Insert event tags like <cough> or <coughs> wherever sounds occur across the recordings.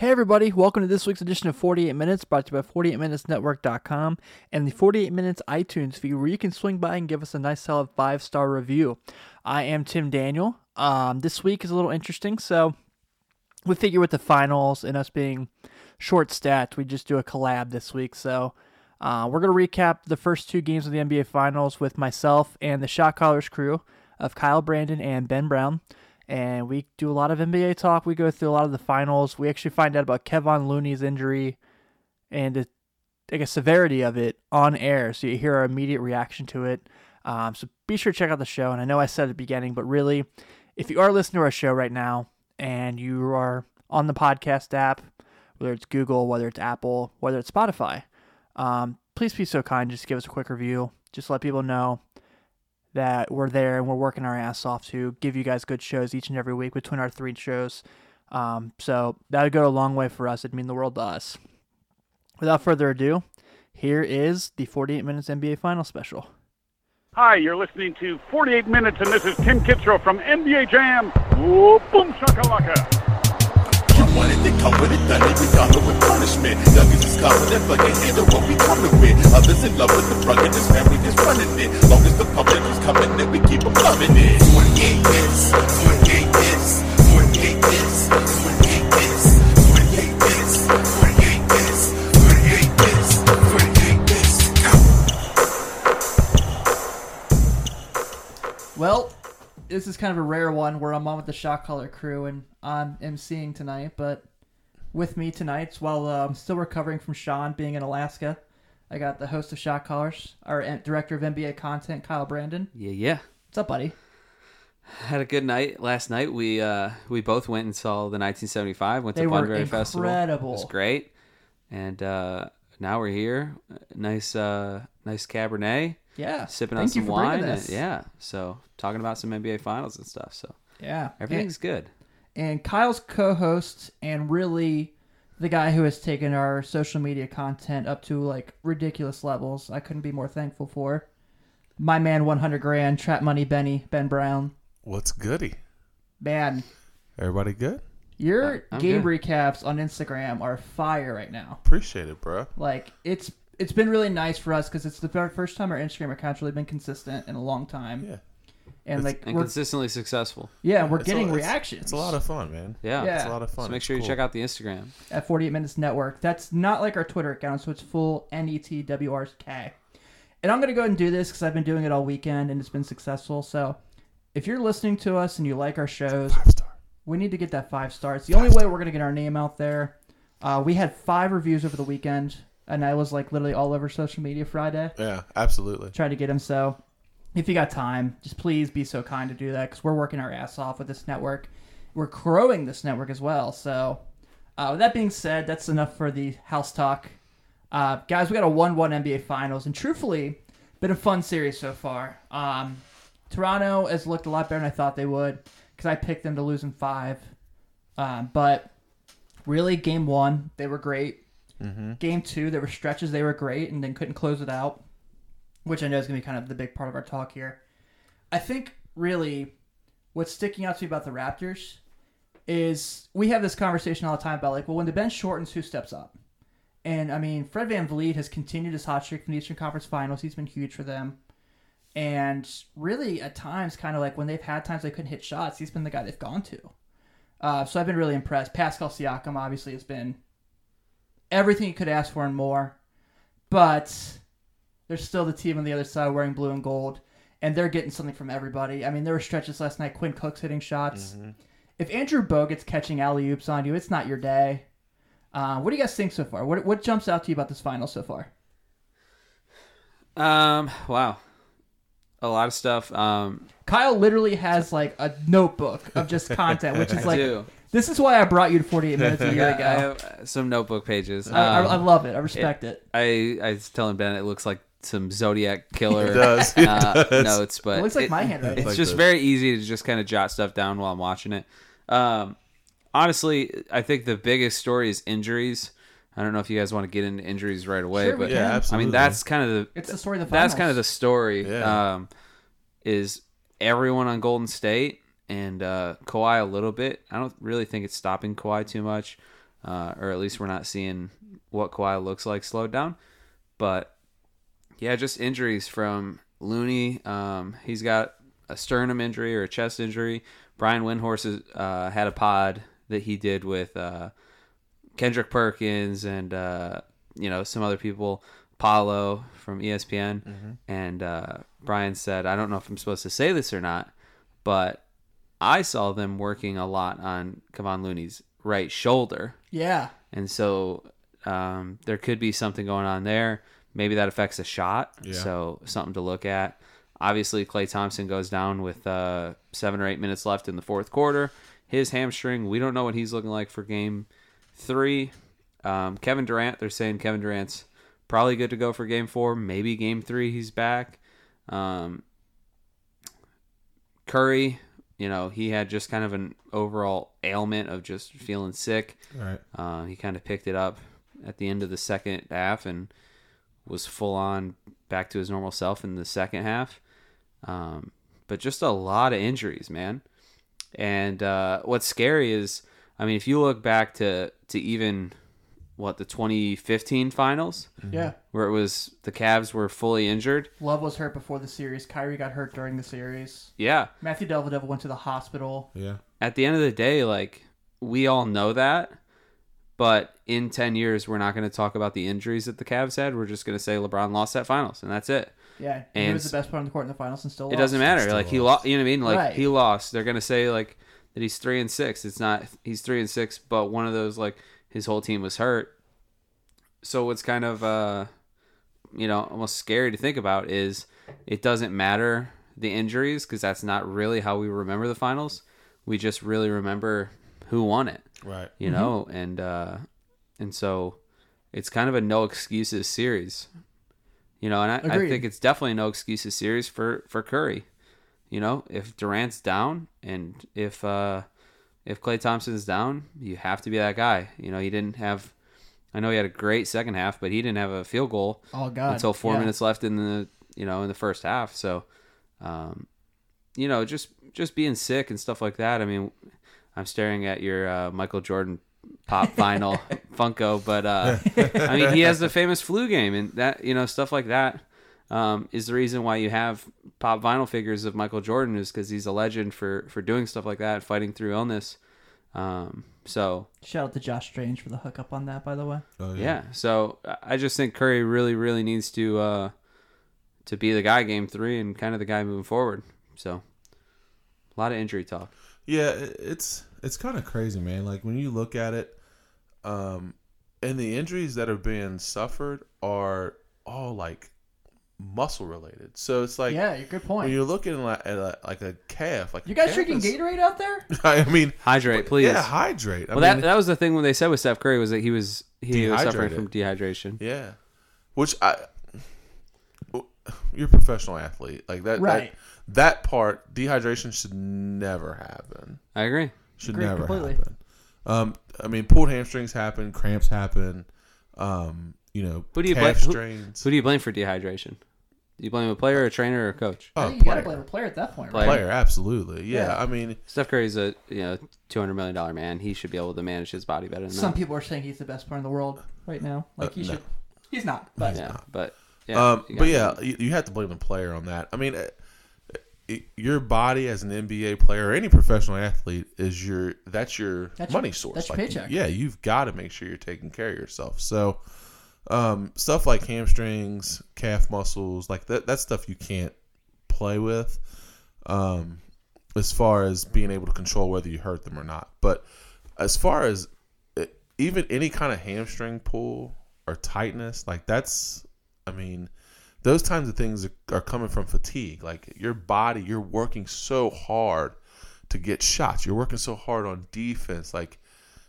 Hey everybody, welcome to this week's edition of 48 Minutes brought to you by 48minutesnetwork.com and the 48 Minutes iTunes feed where you can swing by and give us a nice solid 5-star review. I am Tim Daniel. Um, this week is a little interesting, so we figure with the finals and us being short stacked, we just do a collab this week. So uh, we're going to recap the first two games of the NBA Finals with myself and the Shot Callers crew of Kyle Brandon and Ben Brown and we do a lot of NBA talk. We go through a lot of the finals. We actually find out about Kevon Looney's injury and the I guess severity of it on air, so you hear our immediate reaction to it. Um, so be sure to check out the show. And I know I said at the beginning, but really, if you are listening to our show right now and you are on the podcast app, whether it's Google, whether it's Apple, whether it's Spotify, um, please be so kind. Just give us a quick review. Just let people know that we're there and we're working our ass off to give you guys good shows each and every week between our three shows. Um, so that would go a long way for us. It'd mean the world to us. Without further ado, here is the 48 Minutes NBA Final Special. Hi, you're listening to 48 Minutes, and this is Tim Kitzrow from NBA Jam. Whoa, boom shakalaka. You wanted to come with it, done it, we done it with punishment. Youngest is confident, but can't handle what we coming with. Others in love with the drug and this family is running it. Long as the public is coming, then we keep them loving it. 28 hits, 28 hits, 28 hits, 28 hits, 28 hits, 28 hits, 28 hits, 28 hits. Well, this is kind of a rare one where I'm on with the Shot Caller crew and I'm emceeing tonight, but with me tonight, while uh, I'm still recovering from Sean being in Alaska, I got the host of Shot Callers, our director of NBA content, Kyle Brandon. Yeah, yeah. What's up, buddy? Had a good night last night. We uh we both went and saw the 1975. Went They to Bunbury Festival. It incredible. was great. And uh now we're here. Nice uh nice Cabernet. Yeah. Sipping Thank on some wine. And, yeah. So talking about some NBA finals and stuff. So Yeah. everything's good. And Kyle's co-host and really the guy who has taken our social media content up to like ridiculous levels. I couldn't be more thankful for. My man, 100 grand, trap money, Benny, Ben Brown. What's goody? Man, Everybody good? your I'm game good. recaps on Instagram are fire right now. Appreciate it, bro. Like it's it's been really nice for us because it's the first time our Instagram account's really been consistent in a long time. Yeah. And It's- like And consistently successful. yeah, we're It's a- getting it's- reactions. It's a lot of fun, man. Yeah. Yeah. It's a lot of fun. So make It's sure you cool. check out the Instagram. at 48 Minutes Network. That's not like our Twitter account, so it's full N E T W R K. And I'm going to go ahead and do this because I've been doing it all weekend and it's been successful. So if you're listening to us and you like our shows, Five star. we need to get that five stars. The only way we're going to get our name out there. Uh, we had five reviews over the weekend, and I was like literally all over social media Friday Yeah, absolutely. trying to get them. So if you got time, just please be so kind to do that because we're working our ass off with this network. We're growing this network as well. So uh, with that being said, that's enough for the house talk. Uh, guys, we got a 1 1 NBA Finals, and truthfully, been a fun series so far. Um, Toronto has looked a lot better than I thought they would because I picked them to lose in five. Um, but really, game one, they were great. Game two, there were stretches they were great and then couldn't close it out, which I know is going to be kind of the big part of our talk here. I think really what's sticking out to me about the Raptors is we have this conversation all the time about like, well, when the bench shortens, who steps up? And I mean, Fred VanVleet has continued his hot streak from the Eastern Conference Finals. He's been huge for them. And really, at times, kind of like when they've had times they couldn't hit shots, he's been the guy they've gone to. Uh, so I've been really impressed. Pascal Siakam obviously has been everything you could ask for and more. But there's still the team on the other side wearing blue and gold, and they're getting something from everybody. I mean, there were stretches last night. Quinn Cook's hitting shots. If Andrew Bogut's catching alley oops on you, it's not your day. Uh, what do you guys think so far? What what jumps out to you about this final so far? Um, wow. A lot of stuff. Um, Kyle literally has like a notebook of just <laughs> content, which is I like do. this is why I brought you to 48 <laughs> minutes a year I ago. have uh, some notebook pages. I, I, Um, I love it. I respect it. I I was telling Ben it looks like some Zodiac killer It does. <laughs> It uh, does. notes, but It looks like it- my handwriting. It's Like just this. very easy to just kind of jot stuff down while I'm watching it. Um, honestly, I think the biggest story is injuries. I don't know if you guys want to get into injuries right away, Sure, but. Yeah, I I mean that's kind of the It's the story of the finals. that's kind of the story. Yeah. Um, is everyone on Golden State and uh, Kawhi a little bit. I don't really think it's stopping Kawhi too much. uh, or at least we're not seeing what Kawhi looks like slowed down. But yeah, just injuries from Looney. Um, he's got a sternum injury or a chest injury. Brian Windhorst has, uh, had a pod that he did with uh, Kendrick Perkins and uh, you know some other people. Paulo from ESPN, and uh, Brian said, "I don't know if I'm supposed to say this or not, but I saw them working a lot on Kevon Looney's right shoulder, Yeah. and so um, there could be something going on there. Maybe that affects a shot, Yeah. so something to look at. Obviously, Klay Thompson goes down with uh, seven or eight minutes left in the fourth quarter. His hamstring, we don't know what he's looking like for game three. Um, Kevin Durant, they're saying Kevin Durant's probably good to go for game four. Maybe game three, he's back. Um, Curry, you know, he had just kind of an overall ailment of just feeling sick. Right. Uh, he kind of picked it up at the end of the second half and was full on back to his normal self in the second half. Um, but just a lot of injuries, man. And uh, what's scary is, I mean, if you look back to to even what the 2015 finals, Yeah. where it was the Cavs were fully injured. Love was hurt before the series. Kyrie got hurt during the series. Yeah, Matthew Dellavedova went to the hospital. Yeah. at the end of the day, like we all know that, but in 10 years, we're not going to talk about the injuries that the Cavs had. We're just going to say LeBron lost that finals, and that's it. Yeah. he And was the best player on the court in the finals and still It lost. doesn't matter. Still Like he lost. lost, you know what I mean? Like Right. he lost. They're going to say like that he's 3 and 6. It's not he's 3 and 6, but one of those like his whole team was hurt. So what's kind of uh you know, almost scary to think about is it doesn't matter the injuries because that's not really how we remember the finals. We just really remember who won it Right. you know and uh and so it's kind of a no excuses series you know and I, I think it's definitely a no excuses series for for curry you know if durant's down and if uh if klay thompson's down you have to be that guy you know he didn't have i know he had a great second half but he didn't have a field goal Oh God. until four Yeah. minutes left in the you know in the first half. So, um, you know, just just being sick and stuff like that. I mean, I'm staring at your uh, Michael Jordan pop <laughs> vinyl Funko, but uh, I mean, he has the famous flu game, and that you know stuff like that um, is the reason why you have pop vinyl figures of Michael Jordan is because he's a legend for for doing stuff like that, fighting through illness. Um, so Shout out to Josh Strange for the hookup on that, by the way. Oh, yeah. So I just think Curry really, really needs to uh, to be the guy game three and kind of the guy moving forward. So a lot of injury talk. Yeah, it's it's kind of crazy, man. Like when you look at it, um, and the injuries that are being suffered are all like muscle related. So it's like yeah, you're good when point. you're looking at, at a, like a calf, like You a guys drinking is- Gatorade out there? <laughs> I mean, Hydrate, please. yeah, hydrate. I well, mean, that that was the thing when they said with Steph Curry was that he was he was suffering from dehydration. Yeah, which I, you're a professional athlete like that. Right. That, that part, dehydration should never happen. I agree. Should Agree never completely. happen. Um, I mean, pulled hamstrings happen, cramps happen. Um, you know, Who do you calf blame? Who, strains. who do you blame for dehydration? Do you blame a player, a trainer, or a coach? I oh, think you player. gotta blame a player at that point, Player. right? player, absolutely. Yeah, Yeah. I mean, Steph Curry's a you know two hundred million dollar man. He should be able to manage his body better than Some that. people are saying he's the best player in the world right now. Like Uh, he no. should. He's not. But Yeah, but yeah, um, you but yeah, you, you have to blame the player on that. I mean, your body as an NBA player or any professional athlete is your that's your That's your- money source. that's your paycheck. Yeah, you've got to make sure you're taking care of yourself. So, um, stuff like hamstrings, calf muscles, like that that stuff you can't play with. Um, as far as being able to control whether you hurt them or not, but as far as uh, even any kind of hamstring pull or tightness, like that's, I mean, those kinds of things are, coming from fatigue. Like your body, you're working so hard to get shots. You're working so hard on defense. Like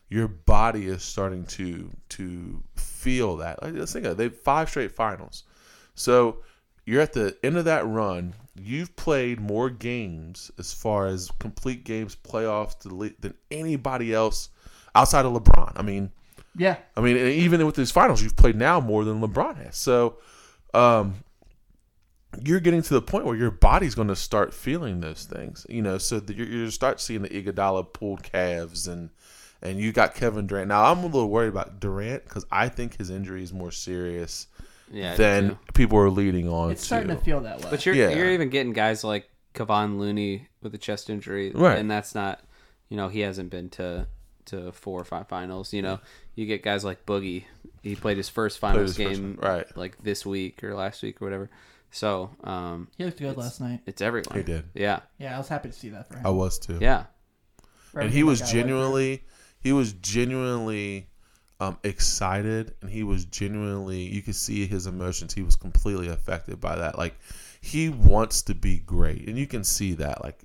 your body is starting to to feel that. Like let's think of it. They five straight finals. So you're at the end of that run. You've played more games as far as complete games, playoffs than anybody else outside of LeBron. I mean, yeah, I mean, even with these finals, you've played now more than LeBron has. So, um, you're getting to the point where your body's going to start feeling those things, you know. So that you're, you're start seeing the Iguodala pulled calves and and you got Kevin Durant. Now I'm a little worried about Durant because I think his injury is more serious Yeah. Than people are leading on It's to. starting to feel that way. But you're Yeah. you're even getting guys like Kevon Looney with a chest injury, Right. And that's not, you know, he hasn't been to to four or five finals. You know, you get guys like Boogie. He played his first finals his game, one, right. Like this week or last week or whatever. So, um, he looked good last night. it's everyone. He did. Yeah, Yeah, I was happy to see that for him. I was too. yeah. For and he was guy went through. genuinely he was genuinely um, excited and he was genuinely you could see his emotions he was completely affected by that like he wants to be great and you can see that like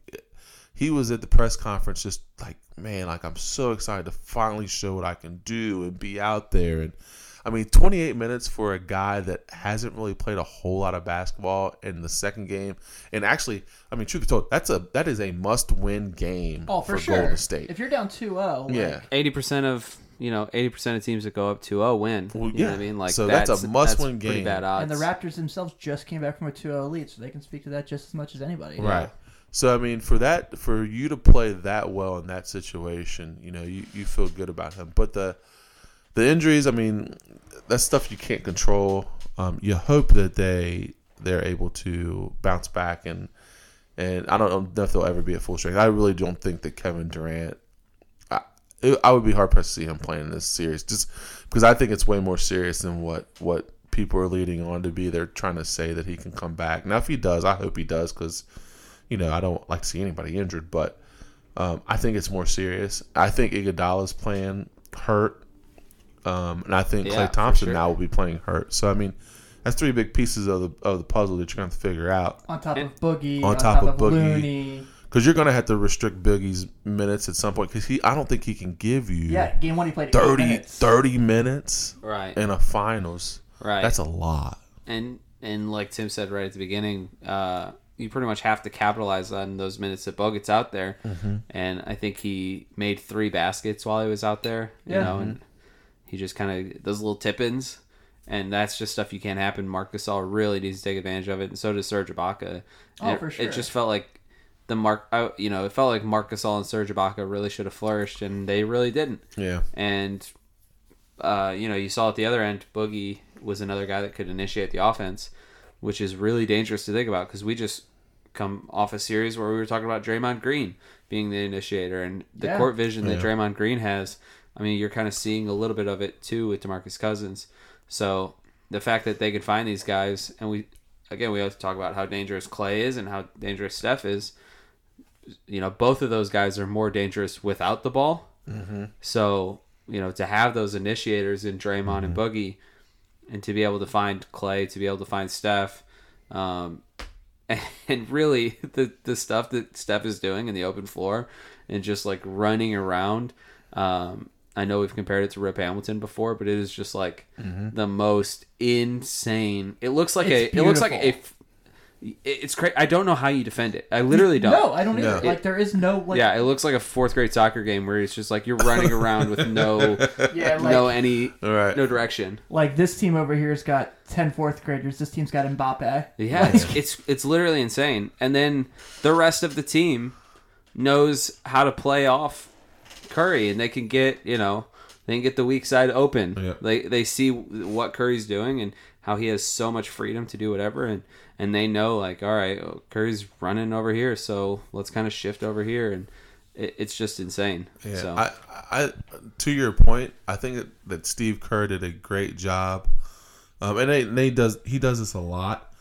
he was at the press conference just like man like i'm so excited to finally show what i can do and be out there and I mean, 28 minutes for a guy that hasn't really played a whole lot of basketball in the second game, and actually, I mean, truth be told, that's a that is a must-win game Oh, for, sure. Golden State. If you're down 2-0, like, yeah, Eighty percent of you know eighty percent of teams that go up 2-0 win. Well, you know yeah. what I mean? Like So that's a must-win pretty game. Bad odds. and the Raptors themselves just came back from a 2-0 lead, so they can speak to that just as much as anybody. Right. So I mean, for that, for you to play that well in that situation, you know, you, you feel good about him. But the the injuries, I mean, that's stuff you can't control. Um, you hope that they they're able to bounce back and and I don't know if they'll ever be at full strength. I really don't think that Kevin Durant. I, I would be hard pressed to see him playing in this series, just because I think it's way more serious than what what people are leading on to be. They're trying to say that he can come back. Now, if he does, I hope he does, because you know I don't like to see anybody injured, but um, I think it's more serious. I think Iguodala's playing hurt, um, and I think Yeah, Klay Thompson sure. now will be playing hurt. So I mean, that's three big pieces of the of the puzzle that you're going to have to figure out. On top of Boogie, On on, top top, of of, Boogie. Because you're going to have to restrict Biggie's minutes at some point. Because he, I don't think he can give you Yeah, game one he played 30, 30 minutes. 30 minutes right. in a finals. right. That's a lot. and and like Tim said right at the beginning, uh, you pretty much have to capitalize on those minutes that Bogut's out there. Mm-hmm. And I think he made three baskets while he was out there. You Yeah. know, and he just kind of those little tip-ins, and that's just stuff you can't happen. Marc Gasol really needs to take advantage of it, and so does Serge Ibaka. Oh, And for it, sure. It just felt like the Marc, you know, it felt like Marc Gasol and Serge Ibaka really should have flourished, and they really didn't Yeah. and uh, you know you saw at the other end boogie was another guy that could initiate the offense which is really dangerous to think about because we just come off a series where we were talking about Draymond Green being the initiator and the Yeah. court vision that Yeah. Draymond Green has I mean you're kind of seeing a little bit of it too with DeMarcus Cousins. So the fact that they could find these guys and we again we have to talk about how dangerous Klay is and how dangerous Steph is. You know both of those guys are more dangerous without the ball. Mm-hmm. So, you know, to have those initiators in Draymond and mm-hmm. Boogie and to be able to find Klay, to be able to find Steph, um, <laughs> and, really the, the stuff that Steph is doing in the open floor and just like running around. Um, I know we've compared it to Rip Hamilton before, but it is just like the most insane. It looks like It's a. It looks like a. beautiful. It's crazy. I don't know how you defend it. I literally don't. No, I don't either. No. Like there is no like Yeah, it looks like a fourth grade soccer game where it's just like you're running around with no <laughs> yeah, like, no any All right. no direction. like this team over here's got 10 fourth graders. This team's got Mbappe. Yeah, it's, it's it's literally insane. And then the rest of the team knows how to play off Curry, and they can get you know they can get the weak side open. Yeah. They they see what Curry's doing and how he has so much freedom to do whatever, and and they know like all right, oh, Curry's running over here, so let's kind of shift over here, and it, it's just insane. Yeah, so I, I, to your point, I think that, that Steve Kerr did a great job, um, and they, they does he does this a lot,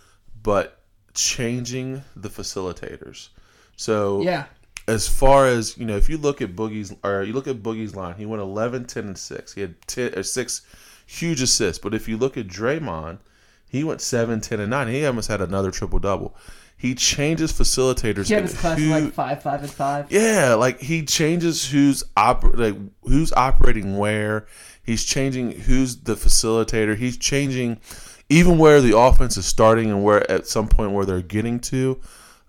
but changing the facilitators. So Yeah. as far as you know, if you look at Boogie's or you look at Boogie's line, he went 11, 10, and six. He had 10 or six huge assists. But if you look at Draymond, he went 7, 10, and nine. He almost had another triple double. He changes facilitators. He had his class who- like five, five, and five. yeah, like he changes who's oper- like who's operating where. He's changing who's the facilitator. He's changing even where the offense is starting and where at some point where they're getting to.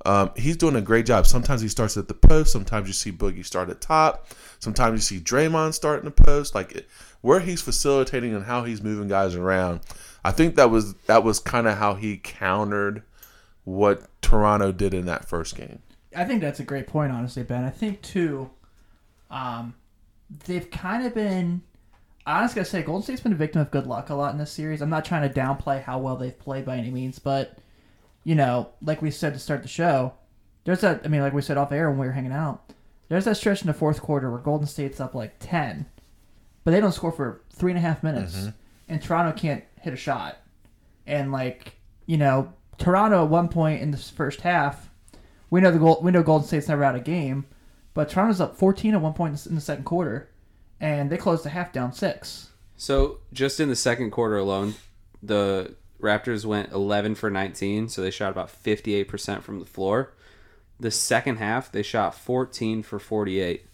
Um, he's doing a great job. Sometimes he starts at the post. Sometimes you see Boogie start at top. Sometimes you see Draymond start in the post. Like it, where he's facilitating and how he's moving guys around. I think that was that was kind of how he countered what Toronto did in that first game. I think that's a great point, honestly, Ben. I think too, um, they've kind of been. I was gonna say Golden State's been a victim of good luck a lot in this series. I'm not trying to downplay how well they've played by any means, but you know, like we said to start the show, there's that. I mean, like we said off air when we were hanging out, there's that stretch in the fourth quarter where Golden State's up like ten, but they don't score for three and a half minutes, mm-hmm. and Toronto can't hit a shot, and like you know, Toronto at one point in this first half, we know the goal, we know Golden State's never out of game, but Toronto's up 14 at one point in the second quarter, and they closed the half down six. So just in the second quarter alone, the Raptors went 11 for 19, so they shot about 58% from the floor. The second half, they shot 14 for 48,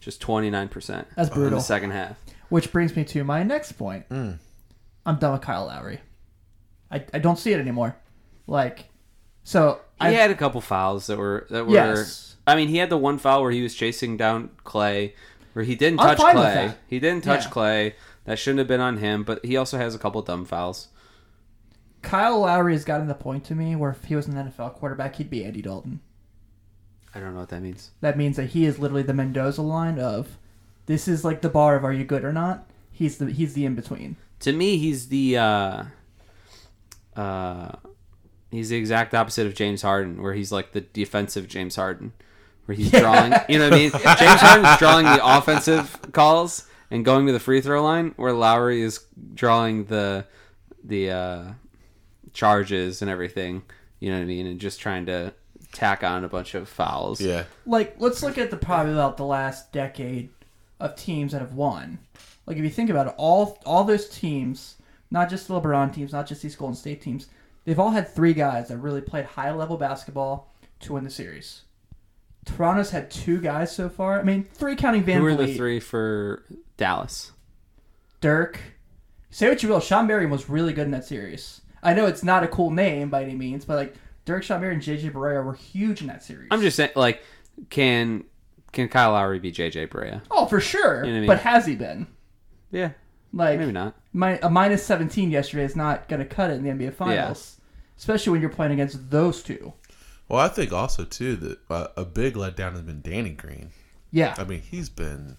just 29% That's in brutal. the second half. Which brings me to my next point. Mm. I'm done with Kyle Lowry. I, I don't see it anymore. Like, so He I had a couple fouls that were that were. Yes. I mean, he had the one foul where he was chasing down Klay, where he didn't touch Klay. He didn't touch Yeah. Klay. That shouldn't have been on him. But he also has a couple dumb fouls. Kyle Lowry has gotten the point to me where if he was an NFL quarterback, he'd be Andy Dalton. I don't know what that means. That means that he is literally the Mendoza line of this is like the bar of are you good or not. He's the he's the in between. To me, he's the uh, uh, he's the exact opposite of James Harden, where he's like the defensive James Harden, where he's <laughs> drawing. You know what I mean? James Harden's drawing the offensive calls and going to the free throw line, where Lowry is drawing the the uh, charges and everything. You know what I mean? And just trying to tack on a bunch of fouls. Yeah. like let's look at the probably about the last decade of teams that have won. Like if you think about it, all all those teams, not just the LeBron teams, not just these Golden State teams, they've all had three guys that really played high level basketball to win the series. Toronto's had two guys so far. I mean, three counting Van Who are the three for Dallas? Dirk. Say what you will, Shawn Marion was really good in that series. I know it's not a cool name by any means, but like Dirk, Shawn Marion, and JJ Barea were huge in that series. I'm just saying, like, can can Kyle Lowry be JJ Barea? oh for sure, You know what I mean? but has he been? Yeah, Like maybe not. mi- a minus 17 yesterday is not going to cut it in the NBA Finals, especially when you're playing against those two. Well, I think also too that uh, a big letdown has been Danny Green. Yeah, I mean, he's been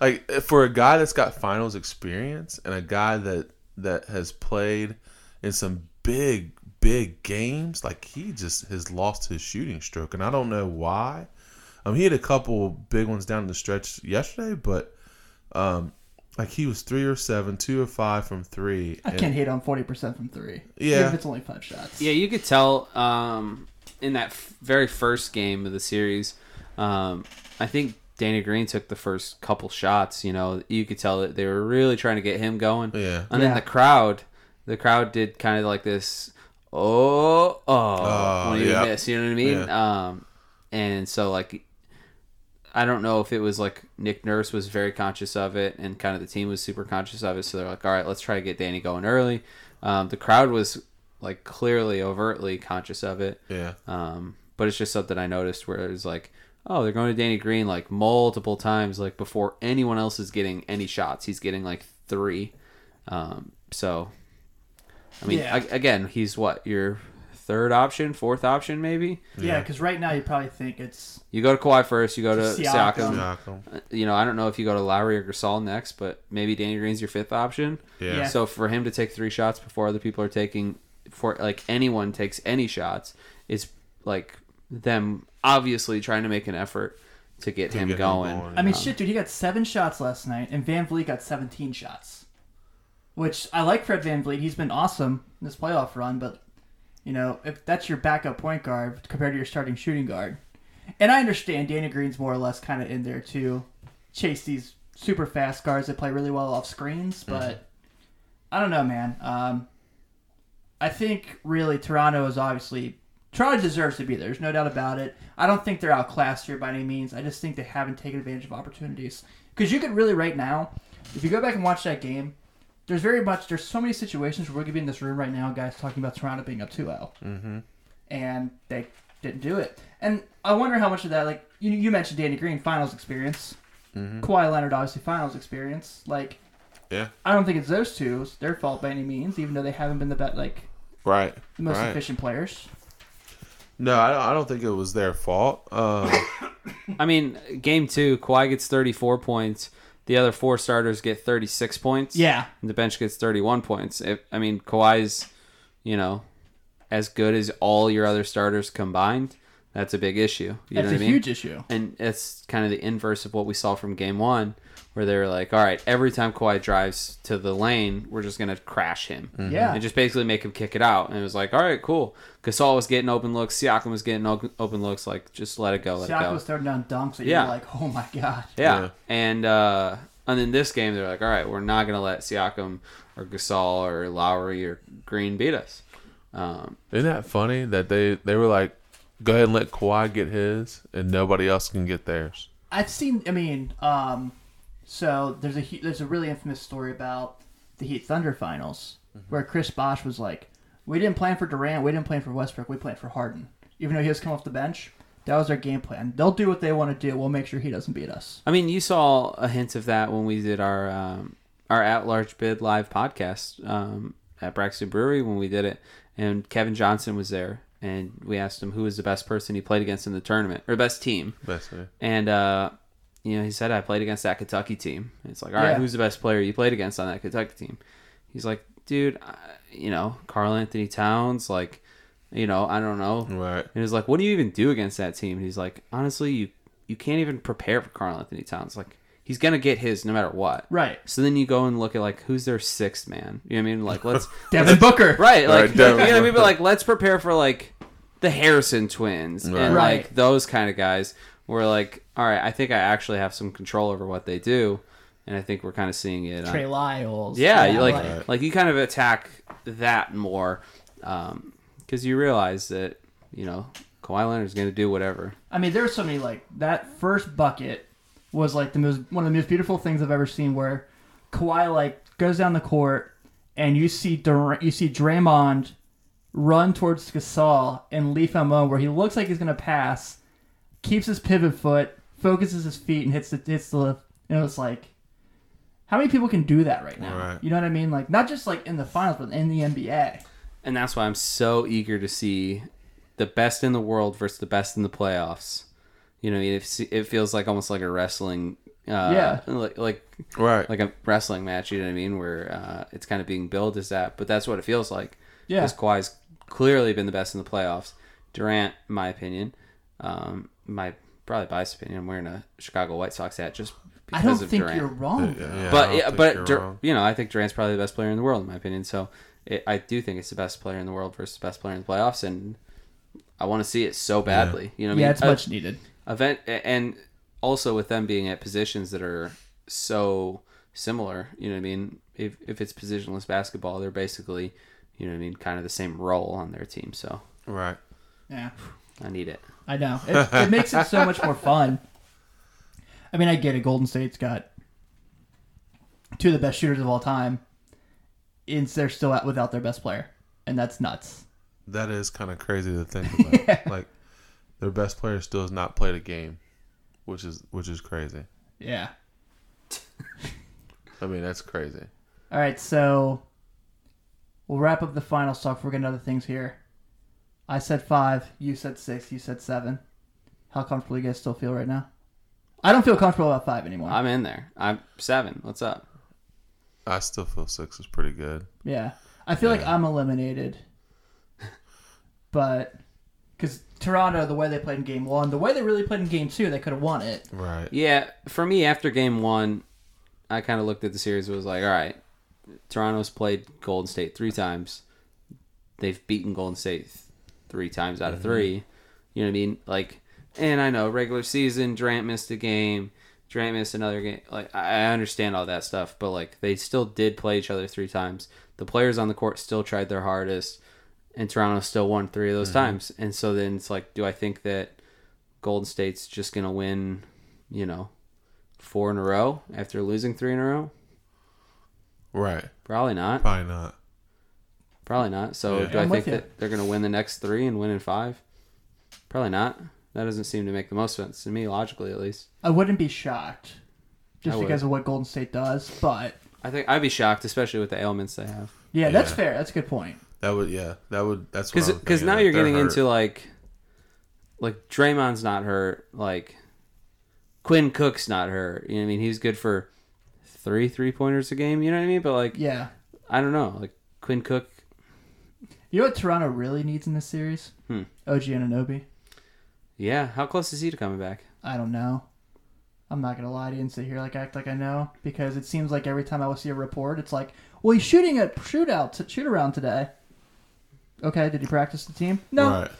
like for a guy that's got finals experience and a guy that that has played in some big big games. Like he just has lost his shooting stroke, and I don't know why. Um, he had a couple big ones down the stretch yesterday, but um, like he was three or seven, two or five from three. I and- can't hit on 40% from three. Yeah. Even if it's only five shots. Yeah, you could tell um, in that f- very first game of the series. Um, I think Danny Green took the first couple shots. You know, you could tell that they were really trying to get him going. Yeah. and then the crowd, the crowd did kind of like this. Oh, oh, Oh, when you yeah. miss, you know what I mean? Yeah. Um, and so like, I don't know if it was like Nick Nurse was very conscious of it, and kind of the team was super conscious of it. So they're like, all right, let's try to get Danny going early. Um, the crowd was like clearly, overtly conscious of it. Yeah. Um, but it's just something I noticed where it was like, oh, they're going to Danny Green like multiple times, like before anyone else is getting any shots. He's getting like three. Um, so, I mean, Yeah. I, again, he's what your third option, fourth option, maybe. Yeah, because right now you probably think it's You go to Kawhi first. You go to Siakam. Siakam. Siakam. Uh, You know, I don't know if you go to Lowry or Gasol next, but maybe Danny Green's your fifth option. Yeah. Yeah. So for him to take three shots before other people are taking, before like anyone takes any shots, is like them obviously trying to make an effort to get him get him going. going. I mean, shit, dude, he got seven shots last night, and VanVleet got 17 shots. Which I like Fred VanVleet. He's been awesome in this playoff run, but, you know, if that's your backup point guard compared to your starting shooting guard. And I understand Danny Green's more or less kind of in there to chase these super fast guards that play really well off screens, but I don't know, man. Um, I think really Toronto is obviously Toronto deserves to be there. There's no doubt about it. I don't think they're outclassed here by any means. I just think they haven't taken advantage of opportunities. Because you could really right now, if you go back and watch that game, there's very much there's so many situations where we could be in this room right now, guys talking about Toronto being up 2-0, mm-hmm. and they didn't do it. And I wonder how much of that, like you, you mentioned, Danny Green finals experience, Kawhi Leonard obviously finals experience. Like Yeah. I don't think it's those two. It's their fault by any means, even though they haven't been the best, like Right. the most right. efficient players. No, I don't, I don't think it was their fault. Um, <coughs> I mean, game two, Kawhi gets 34 points, the other four starters get 36 points. Yeah. And the bench gets 31 points. If, I mean, Kawhi's, you know, as good as all your other starters combined. That's a big issue. You That's know a what I mean? huge issue. And it's kind of the inverse of what we saw from game one, where they were like, all right, every time Kawhi drives to the lane, we're just going to crash him. Yeah. And just basically make him kick it out. And it was like, all right, cool. Gasol was getting open looks. Siakam was getting open looks. Like, just let it go. Let it Siakam go. was throwing down dunks that Yeah. you're like, oh my god. Yeah. Yeah. And uh and in this game they're like, all right, we're not gonna let Siakam or Gasol or Lowry or Green beat us. Um, Isn't that funny that they they were like, go ahead and let Kawhi get his, and nobody else can get theirs. I've seen. I mean, um, so there's a there's a really infamous story about the Heat Thunder finals where Chris Bosh was like, "We didn't plan for Durant, we didn't plan for Westbrook, we planned for Harden." Even though he was coming off the bench, that was their game plan. They'll do what they want to do. We'll make sure he doesn't beat us. I mean, you saw a hint of that when we did our um, our at large bid live podcast um, at Braxton Brewery when we did it, and Kevin Johnson was there, and we asked him who was the best person he played against in the tournament or best team, Best way. and uh, you know he said I played against that Kentucky team. It's like, all right, Yeah. who's the best player you played against on that Kentucky team? He's like, dude, I, you know, Karl-Anthony Towns, like, you know, I don't know, Right. and he's like, "What do you even do against that team?" And he's like, "Honestly, you you can't even prepare for Karl-Anthony Towns. Like, he's gonna get his no matter what." Right. So then you go and look at like who's their sixth man. You know what I mean? Like, let's <laughs> Devin Booker. right, like Right, you know what I mean? But like, let's prepare for like the Harrison twins Right. and Right. like those kind of guys. Where like, all right, I think I actually have some control over what they do, and I think we're kind of seeing it. on- Trey Lyles. yeah, you like Right. like you kind of attack that more um, because you realize that you know Kawhi Leonard's going to do whatever. I mean, there's so many like that first bucket was like the most one of the most beautiful things I've ever seen. Where Kawhi like goes down the court and you see Dur- you see Draymond run towards Gasol and leave him alone, where he looks like he's gonna pass, keeps his pivot foot, focuses his feet, and hits the hits the. You know, it's like. How many people can do that right now? Right. You know what I mean? Like not just like in the finals, but in the NBA. And that's why I'm so eager to see the best in the world versus the best in the playoffs. You know, it, it feels like almost like a wrestling, uh, Yeah. like like Right. like a wrestling match. You know what I mean? Where uh, it's kind of being billed as that, but that's what it feels like. Yeah. because Kawhi's clearly been the best in the playoffs. Durant, in my opinion, um, my probably biased opinion, I'm wearing a Chicago White Sox hat just I because don't of think Durant. you're wrong. Yeah, but yeah, but you're Dur- wrong. you know, I think Durant's probably the best player in the world, in my opinion. So it, I do think it's the best player in the world versus the best player in the playoffs, and I want to see it so badly. You know, what I Yeah, mean? it's A- much needed. event and also with them being at positions that are so similar. You know what I mean? If if it's positionless basketball, they're basically you know what I mean, kind of the same role on their team. So Right. Yeah. I need it. I know. It, it makes it so much more fun. I mean, I get it. Golden State's got two of the best shooters of all time. And they're still out without their best player. And that's nuts. That is kind of crazy to think <laughs> about. Like their best player still has not played a game, which is which is crazy. Yeah. I mean, that's crazy. All right, so we'll wrap up the final talk before we get into other things here. I said five. You said six. You said seven. How comfortable you guys still feel right now? I don't feel comfortable about five anymore. I'm in there. I'm seven. What's up? I still feel six is pretty good. Yeah. I feel like I'm eliminated. <laughs> But because Toronto, the way they played in game one, the way they really played in game two, they could have won it. Right. Yeah, for me after game one, I kind of looked at the series. and was like, all right, Toronto's played Golden State three times. They've beaten Golden State th- three times out of mm-hmm. three. You know what I mean? Like, and I know regular season, Durant missed a game. Durant missed another game. Like, I I understand all that stuff, but like, they still did play each other three times. The players on the court still tried their hardest, and Toronto still won three of those mm-hmm. times. And so then it's like, do I think that Golden State's just gonna win? You know, four in a row after losing three in a row? Right. Probably not. Probably not. Probably not. So Yeah. do I I'm think you. that they're going to win the next three and win in five? Probably not. That doesn't seem to make the most sense to me, logically at least. I wouldn't be shocked just I would. because of what Golden State does. But I think I'd be shocked, especially with the ailments they have. yeah, that's Yeah. fair. That's a good point. That would yeah. That would that's what I'm Because now like, you're they're getting hurt. into like, like Draymond's not hurt. Like Quinn Cook's not hurt. You know what I mean? He's good for three three pointers a game. You know what I mean? But like, Yeah. I don't know. Like Quinn Cook, You know what Toronto really needs in this series? Hmm. OG Anunoby. yeah. How close is he to coming back? I don't know. I'm not gonna lie to you and sit here like act like I know because it seems like every time I will see a report, it's like, well, he's shooting at shootout t- shoot around today. Okay, did he practice the team? No. Right.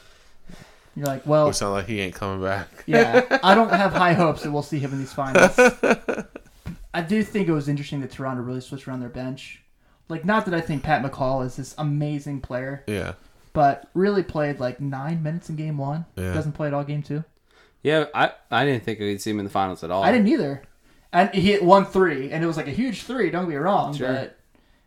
You're like, well, it sound like he ain't coming back. <laughs> yeah. I don't have high hopes that we'll see him in these finals. <laughs> I do think it was interesting that Toronto really switched around their bench. Like, not that I think Pat McCaw is this amazing player, Yeah. but really played like nine minutes in game one. Yeah. Doesn't play at all game two. Yeah, I I didn't think we'd see him in the finals at all. I didn't either. And he hit one three, and it was like a huge three. Don't get me wrong, Sure. but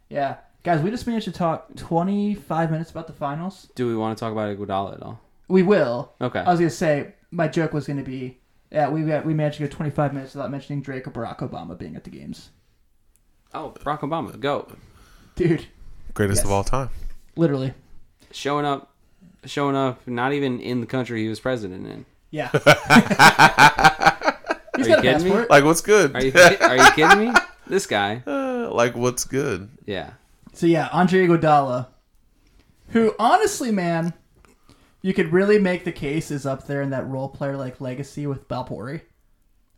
yeah, guys, we just managed to talk twenty five minutes about the finals. Do we want to talk about Iguodala at all? We will. Okay. I was gonna say my joke was gonna be, yeah, we got, we managed to go twenty five minutes without mentioning Drake or Barack Obama being at the games. oh, Barack Obama, go Dude, Greatest of all time. literally, showing up, showing up. Not even in the country he was president in. yeah. <laughs> He's Are got a you kidding me? Like, what's good? Are you are you kidding me? <laughs> This guy, Uh, like, what's good? yeah. So yeah, Andre Iguodala, who honestly, man, you could really make the case is up there in that role player like legacy with Bob Horry.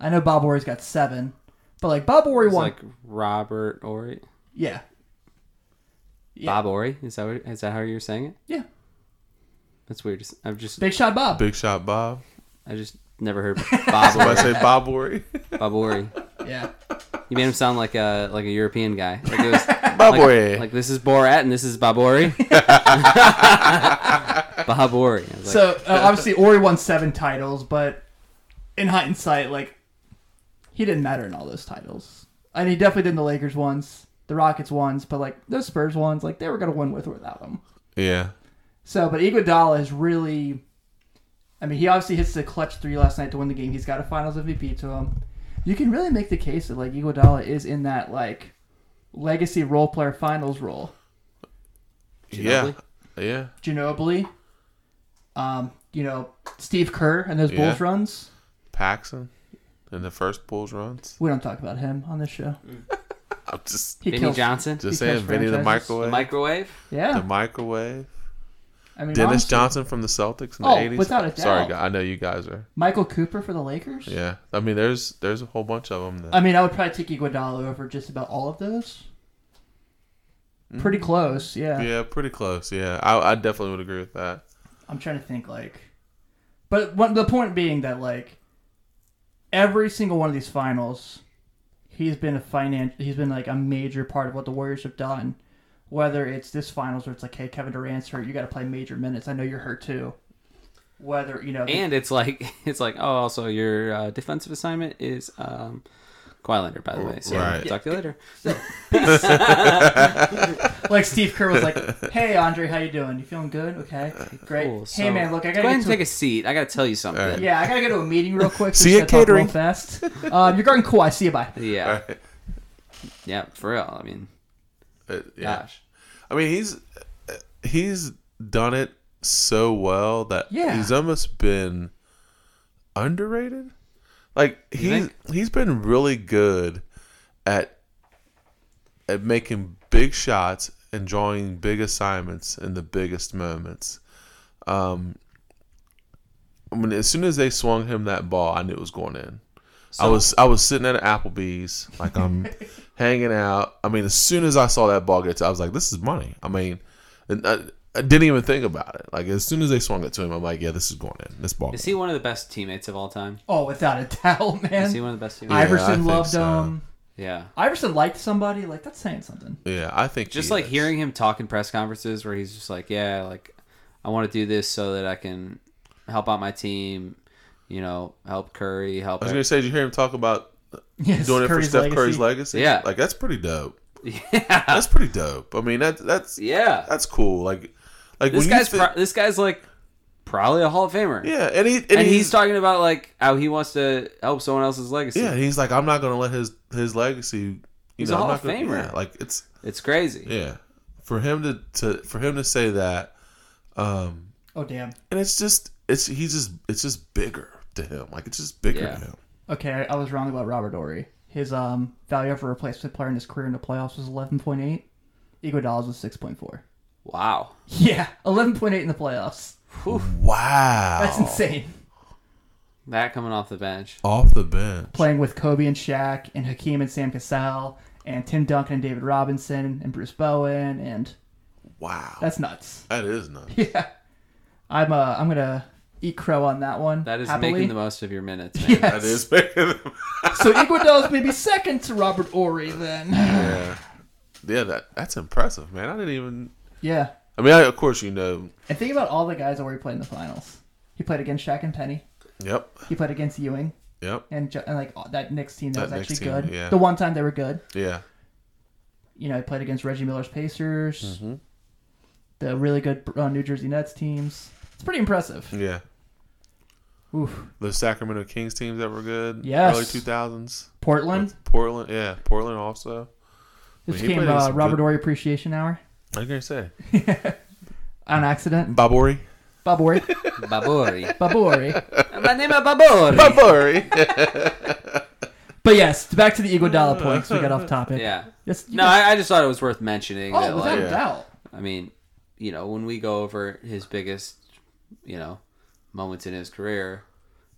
I know Bob Horry's got seven, but like Bob Horry It's won. like Robert Ory, yeah, Yeah. Bob Ory. Is that what, is that how you're saying it? yeah, That's weird. I've just Big Shot Bob. Big shot Bob. I just never heard <laughs> Bob So I Ory. say Bob Worry. Bob Ory. Yeah, You made him sound like a like a European guy. Like it was <laughs> Bob like, Worry. like this is Borat and this is Bob Ory. <laughs> Bob Ory. I was like, so uh, obviously Ori won seven titles, but in hindsight, like he didn't matter in all those titles. And he definitely did in the Lakers ones, the Rockets ones, but like those Spurs ones, like they were gonna win with or without him. yeah. So, but Iguodala is really. I mean, he obviously hits the clutch three last night to win the game. He's got a Finals MVP to him. You can really make the case that like Iguodala is in that like legacy role player Finals role. Yeah. Yeah. Ginobili, um, you know Steve Kerr and those Bulls Yeah. runs. Paxson in the first Bulls runs. We don't talk about him on this show. I'm just He Vinny kills. Johnson, just He saying kills Vinny the franchises. the microwave. microwave. Yeah, the microwave. I mean Dennis honestly, Johnson from the Celtics in the Oh, 80s. without a doubt. Sorry, guy- I know you guys are. Michael Cooper for the Lakers. Yeah. I mean, there's there's a whole bunch of them. That, I mean, I would probably take Iguodala over just about all of those. Mm-hmm. Pretty close, yeah. yeah, pretty close. Yeah, I, I definitely would agree with that. I'm trying to think like, but one, the point being that like every single one of these finals, he's been a finan- He's been like a major part of what the Warriors have done. Whether it's this finals or it's like, hey, Kevin Durant's hurt, you got to play major minutes. I know you're hurt too. Whether you know, And it's like <laughs> it's like oh, also your uh, defensive assignment is um, Kawhi by the way. So Right. talk to you later. <laughs> <laughs> like Steve Kerr was like, "Hey, Andre, how you doing? You feeling good? Okay, great. Cool. hey, man, look, I gotta ahead and to take a seat. I got to tell you something. Alright. yeah, I gotta go to a meeting real quick. <laughs> See so ya, just gotta talk real catering. fast. Um, you're going Kawhi. See you. Bye. Yeah. Right. Yeah, for real. I mean, Uh, yeah. gosh. I mean, he's he's done it so well that Yeah. he's almost been underrated. Like he's he's been really good at at making big shots and drawing big assignments in the biggest moments. Um, I mean, as soon as they swung him that ball, I knew it was going in. I was I was sitting at Applebee's, like I'm <laughs> hanging out. I mean, as soon as I saw that ball get to, I was like, "This is money." I mean, and I, I didn't even think about it. Like as soon as they swung it to him, I'm like, "Yeah, this is going in. This ball." Is he one of the best teammates of all time? Oh, without a doubt, man. Is he one of the best teammates? I- Iverson think loved so. him. Yeah. Iverson liked somebody. Like that's saying something. yeah, I think Just he like is. hearing him talk in press conferences where he's just like, yeah, like I want to do this so that I can help out my team, you know, help Curry, help. I was gonna say, did you hear him talk about <laughs> Yes, doing it for Steph legacy. Curry's legacy? Yeah. like that's pretty dope. <laughs> yeah, That's pretty dope. I mean, that that's yeah. that's cool. Like, like This guy's you thi- pro- this guy's like probably a Hall of Famer. yeah, and he and, and, he's, he's talking about like how he wants to help someone else's legacy. yeah, he's like, I'm not gonna let his his legacy. You He's know, a I'm Hall not of gonna- Famer. yeah, like it's it's crazy. yeah, for him to to for him to say that, um, Oh damn. and it's just it's he's just it's just bigger to him. Like it's just bigger Yeah. to him. Okay, I was wrong about Robert Ory. his um, value over a replacement player in his career in the playoffs was 11.8. Iguodala's was 6.4. Wow. Yeah, 11.8 in the playoffs. Wow. That's insane. That coming off the bench. Off the bench. Playing with Kobe and Shaq and Hakeem and Sam Cassell and Tim Duncan and David Robinson and Bruce Bowen and Wow. that's nuts. that is nuts. <laughs> Yeah, I'm uh I'm gonna eat crow on that one. That is happily. making the most of your minutes, man. Yes. That is making <laughs> so Iguodala's maybe second to Robert Horry then. Yeah. Yeah, that that's impressive, man. I didn't even Yeah, I mean, I, of course you know. and think about all the guys that were played in the finals. He played against Shaq and Penny. Yep. He played against Ewing Yep. and, and like that Knicks team that, That was actually team, good. yeah. The one time they were good. Yeah. You know, he played against Reggie Miller's Pacers. Mm-hmm. The really good uh, New Jersey Nets teams. It's pretty impressive. Yeah. Oof. The Sacramento Kings teams that were good. Yes. Early two thousands. Portland. Portland, yeah. Portland also. This he came played uh, Robert good- Horry Appreciation Hour I was gonna say. on accident. Babori. Bob Horry. Babori. <laughs> <laughs> My name is Babori. Babori. <laughs> But yes, back to the Iguodala points. We got off topic. Yeah. Yes, you No, guys- I, I just thought it was worth mentioning oh, that, without like, a doubt. I mean, you know, when we go over his biggest, you know, moments in his career,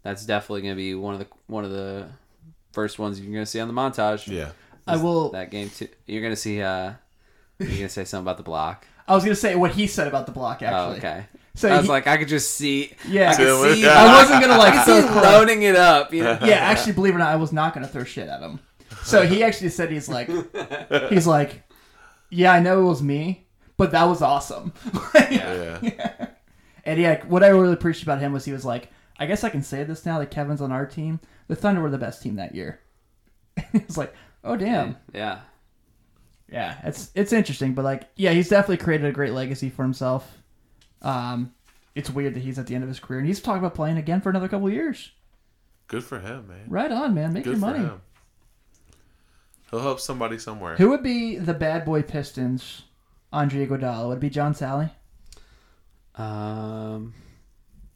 that's definitely going to be one of the one of the first ones you're going to see on the montage. yeah. I will. That game too. You're going to see. uh You're going to say something about the block. I was gonna say what he said about the block. Oh, Actually. okay. So I was he- like, I could just see. Yeah. I could see. I wasn't gonna like I throw could see crap. loading it up. You know? Yeah, actually, believe it or not, I was not gonna throw shit at him. So he actually said he's like, he's like, yeah, I know it was me, but that was awesome. <laughs> Yeah. And yeah, what I really appreciate about him was he was like, I guess I can say this now that Kevin's on our team. The Thunder were the best team that year. <laughs> It was like, oh damn, Yeah. Yeah, it's it's interesting, but like, yeah, he's definitely created a great legacy for himself. Um, it's weird that he's at the end of his career and he's talking about playing again for another couple years. Good for him, man. Right on, man, make Good your money. him. He'll help somebody somewhere. Who would be the bad boy Pistons? Andre Iguodala would it be John Salley. Um.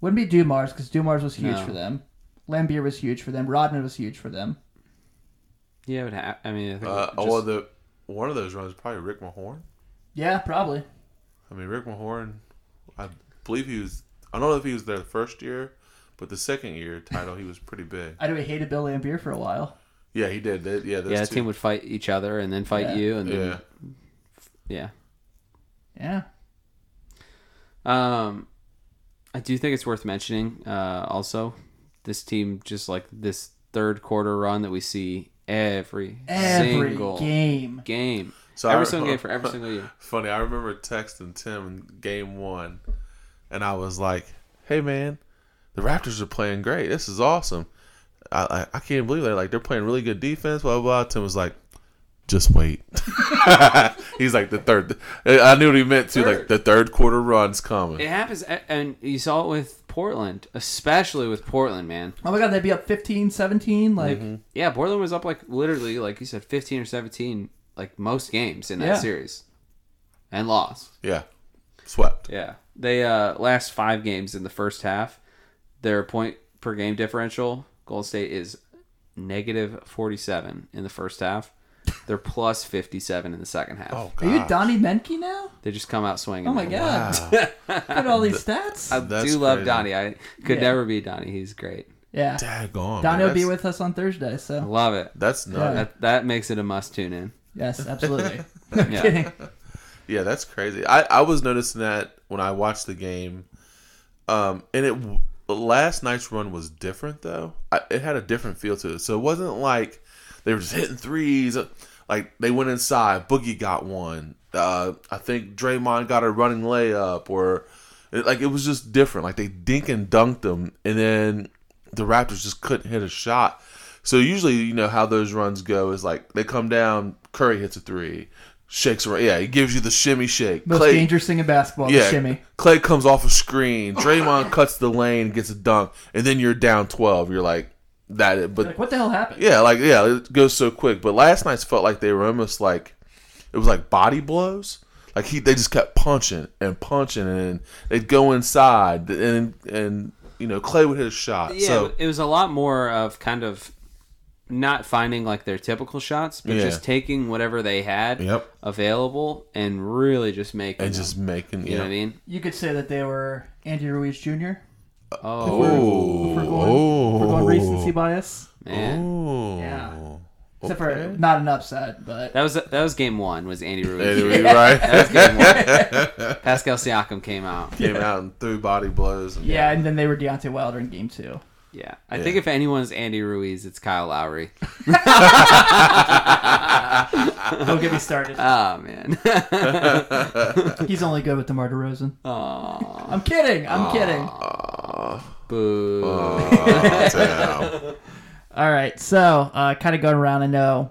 Wouldn't be Dumars because Dumars was huge No. for them. Laimbeer was huge for them. Rodman was huge for them. Yeah, it would ha- I mean, I think Uh, just- oh, well, the one of those runs probably Rick Mahorn. Yeah, probably. I mean, Rick Mahorn. I believe he was. I don't know if he was there the first year, but the second year title he was pretty big. I know he hated Bill Laimbeer for a while. Yeah, he did. They, yeah, yeah, the two. team would fight each other and then fight Yeah. you, and then Yeah, yeah. Yeah. Um, I do think it's worth mentioning. Uh, also, this team just like this third quarter run that we see every, Every single game. game, So every I- single game for every single year. <laughs> Funny, I remember texting Tim in game one, and I was like, "Hey man, the Raptors are playing great. This is awesome. I I, I can't believe they're like they're playing really good defense." Blah blah. blah. Tim was like, "Just wait." <laughs> <laughs> He's like the third. I knew what he meant too. Like the third quarter run's coming. It happens, and you saw it with Portland, especially with Portland, man. Oh my god, they'd be up 15, 17. Like, Mm-hmm. Yeah, Portland was up like literally, like you said, fifteen or seventeen, like most games in that Yeah. series, and lost. Yeah, swept. Yeah. They uh last five games in the first half, their point per game differential, Golden State is negative forty seven in the first half. They're plus fifty seven in the second half. Oh are you god. Donnie Menke now? They just come out swinging. Oh my man. god. Wow. <laughs> Look at all these stats. I That's do love crazy. Donnie. I could Yeah. never be Donnie. He's great. yeah. Daggone. Donnie man. will be That's- with us on Thursday, so. Love it. That's nuts. That that makes it a must tune in. Yes, <laughs> absolutely. <laughs> no Yeah. kidding. Yeah, that's crazy. I, I was noticing that when I watched the game, um, and it last night's run was different though. I, it had a different feel to it. So it wasn't like they were just hitting threes. Like they went inside, Boogie got one. Uh, I think Draymond got a running layup, or it, like it was just different. Like they dink and dunked them, and then the Raptors just couldn't hit a shot. So usually, you know how those runs go is like they come down, Curry hits a three, shakes around. Yeah, he gives you the shimmy shake. Most Klay- dangerous thing in basketball, yeah, the shimmy. Klay comes off a screen. Draymond <laughs> cuts the lane, gets a dunk, and then you're down twelve. You're like that. It, but Like, what the hell happened? yeah, like yeah, it goes so quick. But last night's felt like they were almost like it was like body blows. Like he, they just kept punching and punching, and they'd go inside, and and you know Klay would hit a shot. Yeah, so it was a lot more of kind of not finding like their typical shots, but Yeah. just taking whatever they had Yep. available and really just making And them. just making you know what I mean? You could say that they were Andy Ruiz Jr. Oh, Oh, We're going, we're going oh. recency bias. man. Oh. Yeah. Except Okay. for not an upset, but That was that was game one. Was Andy Ruiz? Anyway, <laughs> right? That was game one. <laughs> Pascal Siakam came out. Came out and threw body blows. And, yeah, and then they were Deontay Wilder in game two. Yeah, I Yeah. think if anyone's Andy Ruiz, it's Kyle Lowry. <laughs> <laughs> Don't get me started. Oh man. <laughs> He's only good with DeMar DeRozan. Aw, I'm kidding. I'm kidding. boo. Oh, damn. All right, so uh, kind of going around. I know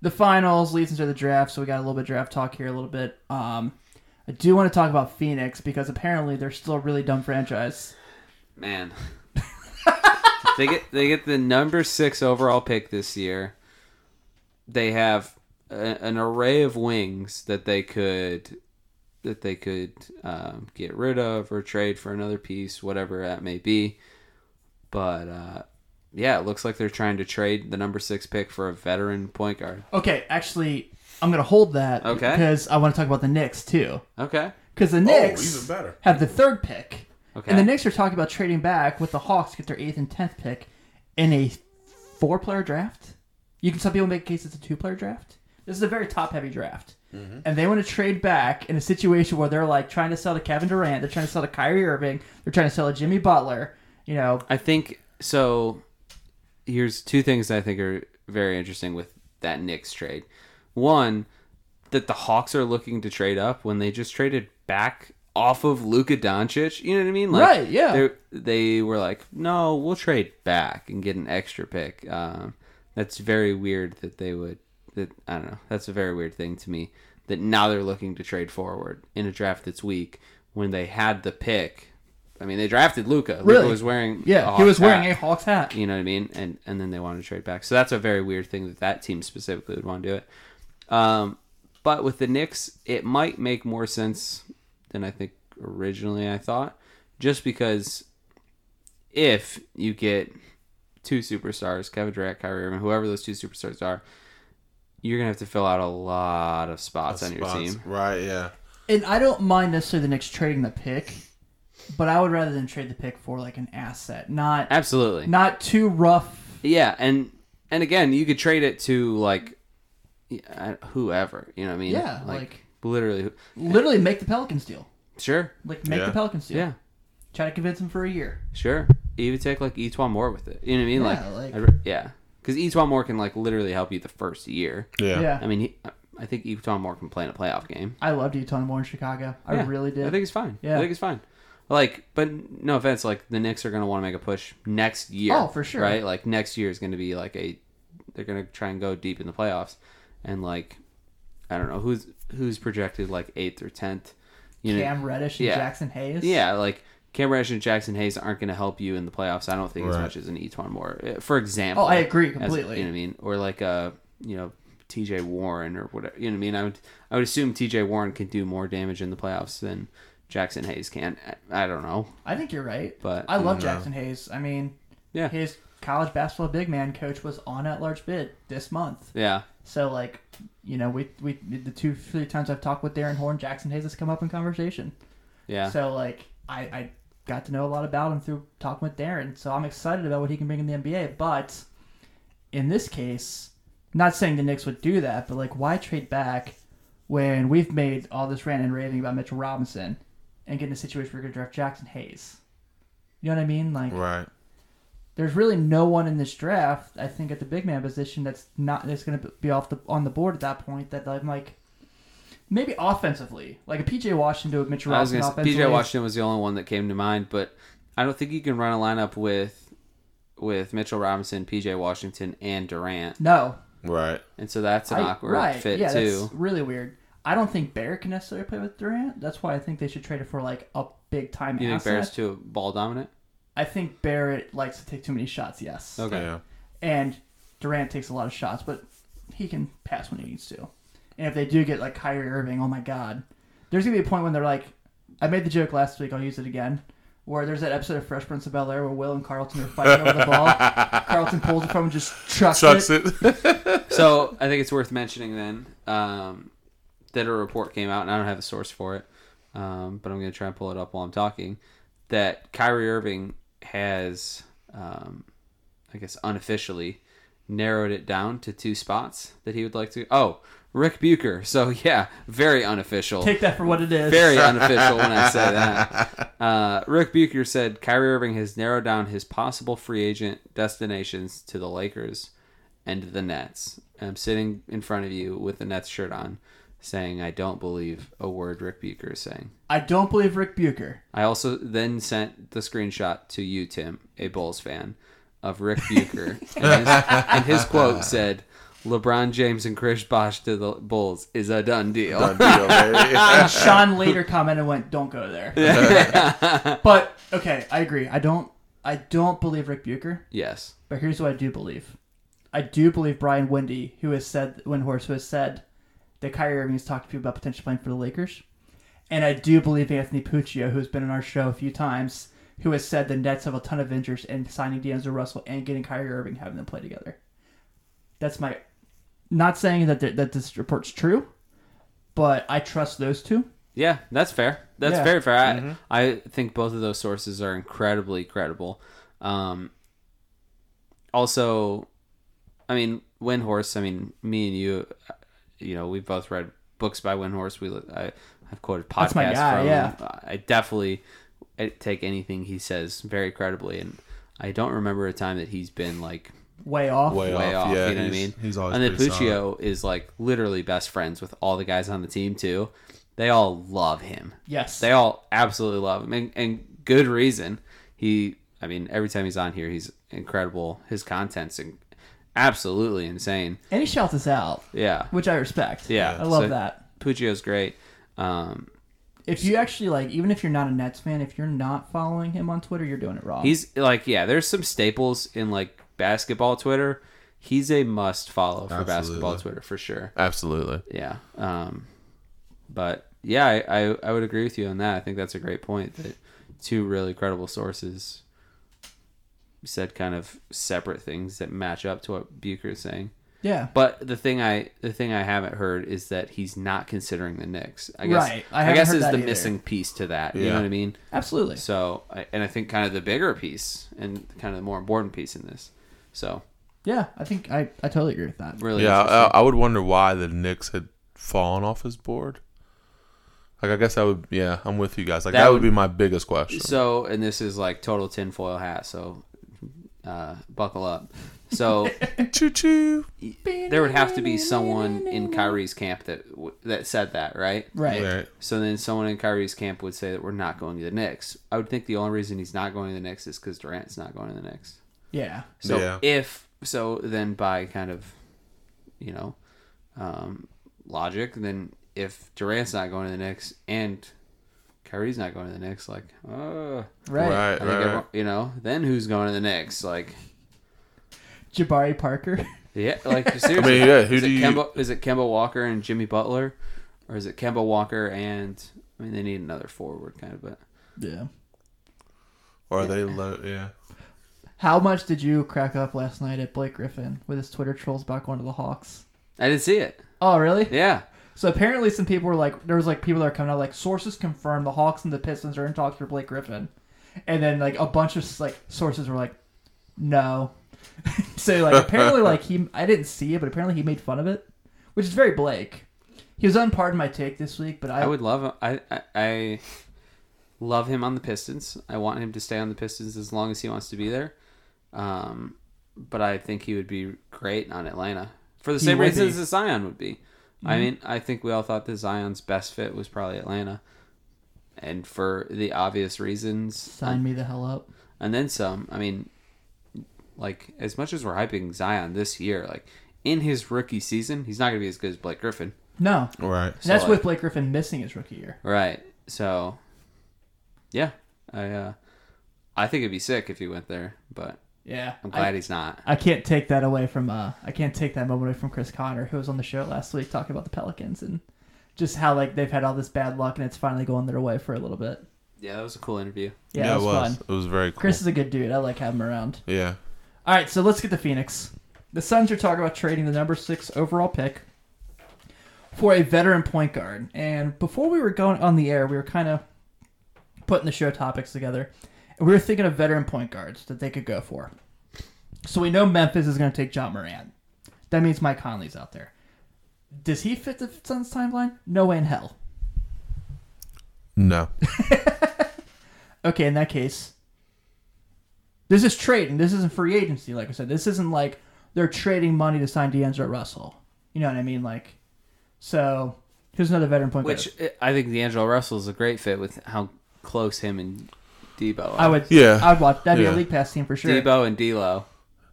the finals leads into the draft, so we got a little bit of draft talk here, a little bit. Um, I do want to talk about Phoenix because apparently they're still a really dumb franchise. Man. They get they get the number six overall pick this year. They have a, an array of wings that they could that they could um, get rid of or trade for another piece, whatever that may be. But uh, yeah, it looks like they're trying to trade the number six pick for a veteran point guard. Okay, actually, I'm gonna hold that. Okay. Because I want to talk about the Knicks too. Okay. Because the Oh, Knicks even better. have the third pick, Okay. and the Knicks are talking about trading back with the Hawks to get their eighth and tenth pick in a four-player draft. You can some people make a case it's a two-player draft. This is a very top-heavy draft, mm-hmm. and they want to trade back in a situation where they're like trying to sell to Kevin Durant, they're trying to sell to Kyrie Irving, they're trying to sell to Jimmy Butler. You know, I think so. Here's two things I think are very interesting with that Knicks trade. One, that the Hawks are looking to trade up when they just traded back off of Luka Doncic. You know what I mean? Like, Right, yeah. they're- were like, no, we'll trade back and get an extra pick. Um, that's very weird that they would. That I don't know. That's a very weird thing to me. That now they're looking to trade forward in a draft that's weak when they had the pick. I mean, they drafted Luka. Luka Really? was wearing yeah, he was wearing hat. a Hawks hat. You know what I mean? And and then they wanted to trade back. So that's a very weird thing that that team specifically would want to do it. Um, but with the Knicks, it might make more sense than I think originally I thought, just because if you get two superstars, Kevin Durant, Kyrie Irving, whoever those two superstars are, you're gonna have to fill out a lot of spots on your team. Right, yeah. And I don't mind necessarily the Knicks trading the pick, but I would rather than trade the pick for like an asset, not Absolutely. not too rough. Yeah, and and again, you could trade it to like uh, whoever. You know what I mean? Yeah, like- literally. Literally make the Pelicans deal. Sure. Like make Yeah. the Pelicans deal. Yeah. Try to convince them for a year. Sure. Even take like E'Twaun Moore with it. You know what I mean? Yeah, like, like- I'd re- yeah, because E'Twaun Moore can like literally help you the first year. Yeah. Yeah. I mean, he, I think E'Twaun Moore can play in a playoff game. I loved Utah more in Chicago. I Yeah, really did. I think it's fine. Yeah. I think it's fine. Like, but no offense, like the Knicks are going to want to make a push next year. Oh, for sure. Right? Like next year is going to be like a, they're going to try and go deep in the playoffs, and like, I don't know who's who's projected like eighth or tenth. You know, Cam Reddish and yeah. Jaxson Hayes. Yeah, like Cam Reddish and Jaxson Hayes aren't going to help you in the playoffs. I don't think as much as an E'Twaun Moore, Uh, for example. Oh, I agree as- completely. you know what I mean? Or like a you know T.J. Warren or whatever. You know what I mean? I would I would assume T.J. Warren can do more damage in the playoffs than Jaxson Hayes can. I, I don't know, I think you're right. but I love Jaxson Hayes. I mean, yeah, his college basketball big man coach was on at large bid this month. yeah, So like, you know, we we the two three times I've talked with Darren Horn, Jaxson Hayes has come up in conversation. yeah. So like, I I got to know a lot about him through talking with Darren. So I'm excited about what he can bring in the NBA. But in this case, not saying the Knicks would do that, but like, why trade back when we've made all this rant and raving about Mitchell Robinson and get in a situation where we're gonna draft Jaxson Hayes? You know what I mean? Like, Right. There's really no one in this draft. I think at the big man position that's not that's going to be off the on the board at that point. That I'm like, maybe offensively, like a PJ Washington to a Mitchell I was Robinson. gonna say, offensively. PJ Washington was the only one that came to mind, but I don't think you can run a lineup with with Mitchell Robinson, PJ Washington, and Durant, No, Right. and so that's an I- awkward right? fit yeah, too. that's really weird. I don't think Barrett can necessarily play with Durant. That's why I think they should trade it for like a big time You think asset. Bears too ball dominant? I think Barrett likes to take too many shots. Yes. Okay. Yeah. and Durant takes a lot of shots, but he can pass when he needs to. And if they do get like Kyrie Irving, oh my God, there's gonna be a point when they're like, I made the joke last week. I'll use it again. where there's that episode of Fresh Prince of Bel Air where Will and Carlton are fighting over the ball. <laughs> Carlton pulls it from him and just chucks, Chucks it. it. <laughs> So I think it's worth mentioning then um, that a report came out, and I don't have a source for it, um, but I'm going to try and pull it up while I'm talking. That Kyrie Irving has, um, I guess, unofficially narrowed it down to two spots that he would like to. Oh, Rick Bucher. So <laughs> yeah, very unofficial. Take that for what it is. Very unofficial when I <laughs> say that. Uh, Rick Bucher said Kyrie Irving has narrowed down his possible free agent destinations to the Lakers and the Nets. I'm sitting in front of you with the Nets shirt on, saying I don't believe a word Rick Bucher is saying. I don't believe Rick Bucher. I also then sent the screenshot to you, Tim, a Bulls fan, of Rick Bucher, <laughs> and, his, and his quote said. LeBron James and Chris Bosh to the Bulls is a done deal. Done deal. <laughs> And Sean later commented and went, "Don't go there." <laughs> but okay, I agree. I don't. I don't believe Rick Bucher. yes. But here's what I do believe. I do believe Brian Wendy, who has said Windhorst, who has said that Kyrie Irving has talked to people about potentially playing for the Lakers. And I do believe Anthony Puccio, who's been on our show a few times, who has said the Nets have a ton of injuries in signing D'Angelo Russell and getting Kyrie Irving, having them play together. That's my. Not saying that that this report's true, but I trust those two. Yeah, that's fair. That's Yeah. very fair. I, I think both of those sources are incredibly credible. Um, also, I mean, Windhorst. I mean, me and you, you know, we've both read books by Windhorst. We I have quoted podcasts That's my guy, from yeah. him. I definitely take anything he says very credibly, and I don't remember a time that he's been like Way off. Way, way off. off. Yeah, you know what I mean? He's always and then pretty solid. Puccio is like literally best friends with all the guys on the team too. They all love him. Yes. They all absolutely love him, and, and good reason. He, I mean, every time he's on here, he's incredible. His content's in, absolutely insane. and he shouts us out, Yeah, which I respect. yeah. I love So that. Puccio's great. Um, If you actually like, even if you're not a Nets fan, if you're not following him on Twitter, you're doing it wrong. he's like, yeah. There's some staples in like basketball Twitter. He's a must follow for basketball Twitter for sure. Absolutely. Yeah. Um, but yeah, I, I, I would agree with you on that. I think that's a great point that two really credible sources said kind of separate things that match up to what Bucher is saying. yeah. But the thing I the thing I haven't heard is that he's not considering the Knicks. I guess Right. I I, guess is the either. missing piece to that. You know what I mean? Absolutely. So and I think kind of the bigger piece and kind of the more important piece in this. So Yeah, I think I, I totally agree with that. really Yeah. I, I would wonder why the Knicks had fallen off his board. Like, I guess I would. Yeah, I'm with you guys. Like, That that, would would- be my biggest question. So, and this is like total tinfoil hat, so uh, buckle up. So, <laughs> choo choo. there would have to be someone in Kyrie's camp that that said that, right? Right. Right. So then someone in Kyrie's camp would say that we're not going to the Knicks. I would think the only reason he's not going to the Knicks is because Durant's not going to the Knicks. Yeah. So Yeah. if so, then by kind of, you know, um, logic, then if Durant's not going to the Knicks and Kyrie's not going to the Knicks, like, uh, Right. Right. I Right. everyone, you know, then who's going to the Knicks? Like, Jabari Parker. <laughs> yeah, like <laughs> seriously. yeah, who is do it you- Kemba, is it Kemba Walker and Jimmy Butler, or is it Kemba Walker and I mean they need another forward kind of, but yeah. Or are they? Low, yeah. How much did you crack up last night at Blake Griffin with his Twitter trolls about going to the Hawks? I didn't see it. Oh, really? Yeah, So apparently, some people were like, there was like people that are coming out like sources confirm the Hawks and the Pistons are in talks for Blake Griffin, and then like a bunch of like sources were like, no. <laughs> so like apparently like he I didn't see it, but apparently he made fun of it, which is very Blake. He was on Pardon My Take this week, but I, I would love. I, I I love him on the Pistons. I want him to stay on the Pistons as long as he wants to be there. Um, but I think he would be great on Atlanta for the He same reasons be. as Zion would be. I Mhm. mean, I think we all thought that Zion's best fit was probably Atlanta, and for the obvious reasons, sign me the hell up. and then some. I mean, like as much as we're hyping Zion this year, like in his rookie season, he's not going to be as good as Blake Griffin. No, Right. and that's So, with Blake Griffin missing his rookie year. Right. So, yeah, I uh, I think it'd be sick if he went there, but Yeah, I'm I- glad he's not. I can't take that away from uh I can't take that moment away from Chris Connor who was on the show last week talking about the Pelicans and just how like they've had all this bad luck and it's finally going their way for a little bit. Yeah, that was a cool interview. Yeah, it was, fun. It was very cool. Chris is a good dude. I like having him around. yeah. All right, so let's get to Phoenix. The Suns are talking about trading the number six overall pick for a veteran point guard. And before we were going on the air, we were kind of putting the show topics together. And we were thinking of veteran point guards that they could go for. So we know Memphis is going to take Ja Morant. That means Mike Conley's out there. Does he fit the Suns timeline? No way in hell. No. <laughs> Okay, in that case, this is trading. This isn't free agency, like I said. This isn't like they're trading money to sign D'Angelo Russell. You know what I mean? Like, so here's another veteran point guard. Which uh, I think D'Angelo Russell is a great fit with how close him and Debo. I would, Yeah. I would watch. That'd be Yeah. a league pass team for sure. Debo and D'Lo.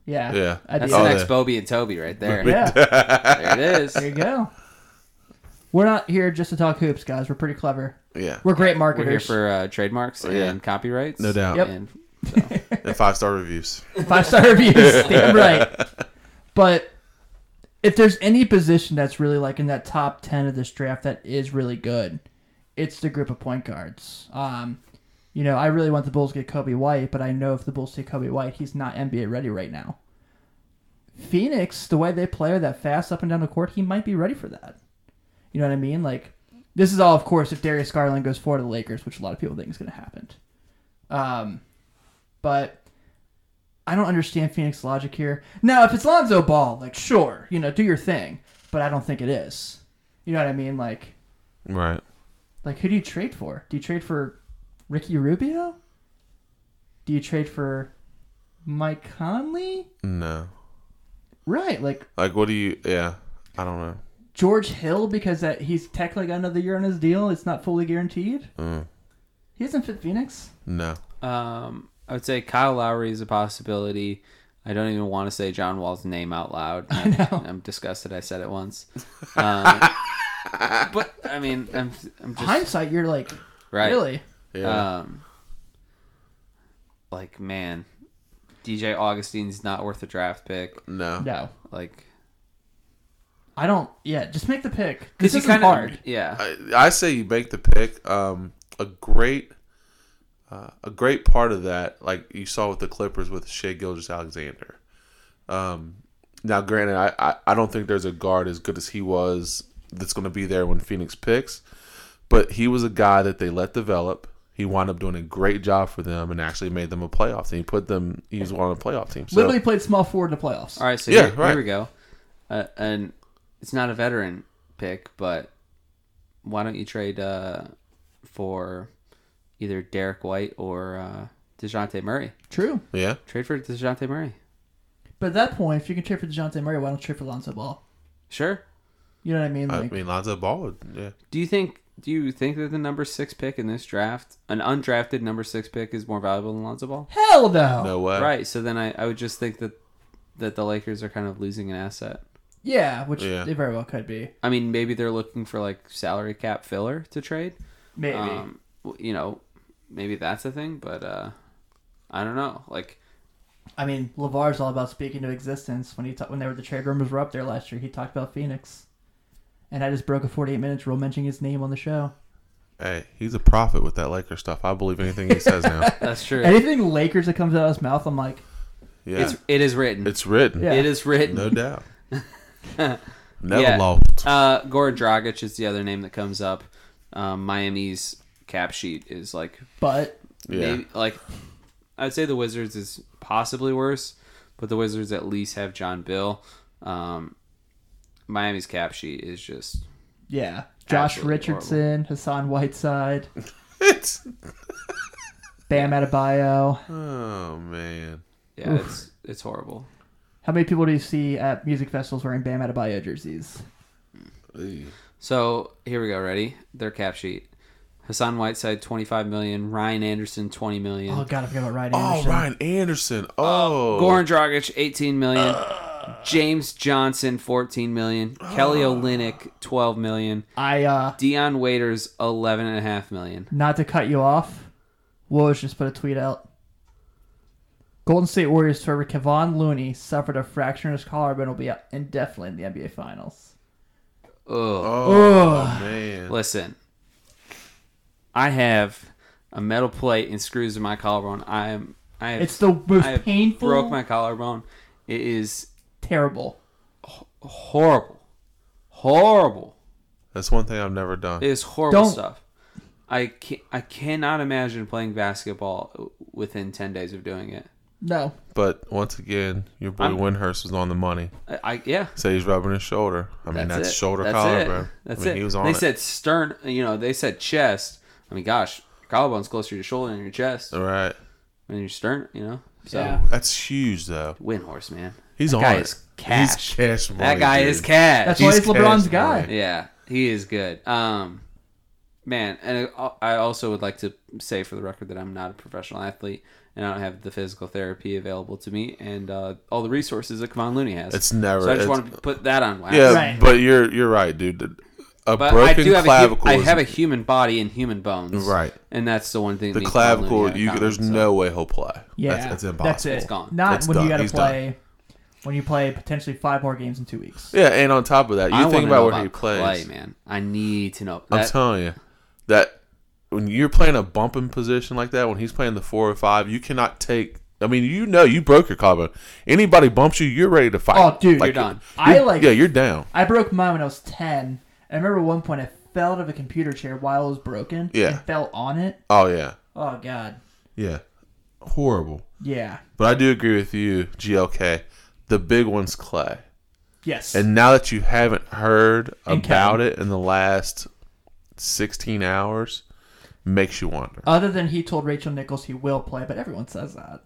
Yeah, Yeah. I'd That's be the Oh, next yeah. Bobby and Toby right there. yeah. <laughs> There it is. there you go. We're not here just to talk hoops, guys. We're pretty clever. Yeah. We're great We're marketers. here for uh, trademarks Oh, yeah. and copyrights. No doubt. Yep. And so, <laughs> And five star reviews. Five star reviews. <laughs> Damn right. But if there's any position that's really like in that top ten of this draft that is really good, it's the group of point guards. Um, you know, I really want the Bulls to get Coby White, but I know if the Bulls take Coby White, he's not NBA ready right now. Phoenix, the way they play that fast up and down the court, he might be ready for that. You know what I mean? Like this is all, of course, if Darius Garland goes forward to the Lakers, which a lot of people think is going to happen. Um, but I don't understand Phoenix logic here. Now, if it's Lonzo Ball, like sure, you know, do your thing, but I don't think it is. You know what I mean? Like, Right. like who do you trade for? Do you trade for Ricky Rubio? Do you trade for Mike Conley? No. Right, like Like, what do you? Yeah. I don't know. George Hill because that he's technically got another year on his deal. It's not fully guaranteed. Mm. He doesn't fit Phoenix. No. um, I would say Kyle Lowry is a possibility. I don't even want to say John Wall's name out loud. <laughs> I know. I'm disgusted. I said it once. <laughs> Um, but I mean, I'm, I'm just Hindsight, you're like right. really. Yeah. Um, like man, DJ Augustin's not worth a draft pick. no. No, Like I don't. Yeah, just make the pick. This is kind hard. yeah. I, I say you make the pick. Um, a great, uh, a great part of that, like you saw with the Clippers with Shai Gilgeous-Alexander. Um, now, granted, I, I, I don't think there's a guard as good as he was that's going to be there when Phoenix picks, but he was a guy that they let develop. He wound up doing a great job for them and actually made them a playoff team. He put them. He was one of the playoff teams. So, Literally played small forward in the playoffs. All right, so Yeah, here, right. here we go. Uh, and it's not a veteran pick, but why don't you trade uh, for either Derrick White or uh, Dejounte Murray? True, yeah, Trade for Dejounte Murray. but at that point, if you can trade for Dejounte Murray, why don't you trade for Lonzo Ball? Sure. You know what I mean? I mean Lonzo Ball. would- Yeah, Do you think? Do you think that the number six pick in this draft, an undrafted number six pick, is more valuable than Lonzo Ball? hell no. no way. Right. So then I, I would just think that that the Lakers are kind of losing an asset. Yeah, which Yeah. they very well could be. I mean, maybe they're looking for like salary cap filler to trade. Maybe. Um, you know, maybe that's a thing, but uh, I don't know. Like, I mean, Lavar's all about speaking to existence. When he ta- when they were the trade rumors were up there last year, he talked about Phoenix, and I just broke a 48 minutes rule mentioning his name on the show. Hey, he's a prophet with that Laker stuff. I believe anything he says now. <laughs> that's true. Anything Lakers that comes out of his mouth, I'm like, Yeah, It's it is written. it's written. Yeah. It is written. No doubt. <laughs> Never Yeah. lost. Uh, Goran Dragic is the other name that comes up. Um, Miami's cap sheet is like but Yeah. like I'd say the Wizards is possibly worse, but the Wizards at least have John Bill. Um, Miami's cap sheet is just yeah, Josh Absolutely Richardson, Hassan Whiteside, <laughs> It's Bam Adebayo. oh man. yeah, it's it's horrible. How many people do you see at music festivals wearing Bam Adebayo jerseys? Eey. So here we go. Ready? Their cap sheet. Hassan Whiteside twenty five million. Ryan Anderson twenty million. Oh God, I forgot about Ryan Oh, Anderson. Ryan Anderson. Uh, oh, Goran Dragic, 18 million. Uh. James Johnson, 14 million. Kelly Olynyk, 12 million. I uh, Dion Waiters, 11 and a half million. not to cut you off, Woj just put a tweet out. Golden State Warriors forward Kevon Looney suffered a fracture in his collarbone and will be out indefinitely in the NBA Finals. Ugh. Oh Ugh. man. Listen, I have a metal plate and screws in my collarbone. I am. I have, It's the most I have painful- Broke my collarbone. It is Terrible. horrible, horrible. That's one thing I've never done. It is horrible Don't- stuff. I can I cannot imagine playing basketball within ten days of doing it. No. But once again, your boy I'm- Windhorst was on the money. I, I yeah. Say he's rubbing his shoulder. I mean, that's, it. shoulder That's collar, it. bro. That's I mean, it. He was on they it. said stern. You know, they said chest. I mean, gosh, collarbone's closer to your shoulder than your chest, All right. and your stern. You know, so Yeah. That's huge, though. Windhorst, man. He's That on guy it. is cash. He's cash money, that guy dude. is cash. That's why He's he's LeBron's cash guy. money. Yeah, he is good. Um, man, and I I also would like to say for the record that I'm not a professional athlete, and I don't have the physical therapy available to me, and uh, all the resources that Kevon Looney has. It's never- So I just want to put that on wax. Yeah, Right. but you're you're right, dude. A But broken I do have a hu- clavicle. I have a human body and human bones. Right. And that's the one thing. the me clavicle. Looney have in You, common, there's so. no way he'll play. Yeah. that's, that's impossible. That's it. It's gone. Not It's when done. you got to He's play. When you play potentially five more games in two weeks. Yeah, and on top of that, you I think wanna about know where about he plays. Klay, man. I need to know. I'm telling you that when you're playing a bumping position like that, when he's playing the four or five, you cannot take. I mean, you know, you broke your collarbone. Anybody bumps you, you're ready to fight. Oh, dude. You're done. I you're- like. Yeah, you're down. I broke mine when I was ten. I remember one point I fell out of a computer chair while it was broken. Yeah. And fell on it. Oh yeah, Oh god. yeah, horrible. Yeah. But I do agree with you, GLK. The big one's Klay. Yes. And now that you haven't heard And about Kevin. it in the last 16 hours, makes you wonder. Other than he told Rachel Nichols he will play, but everyone says that.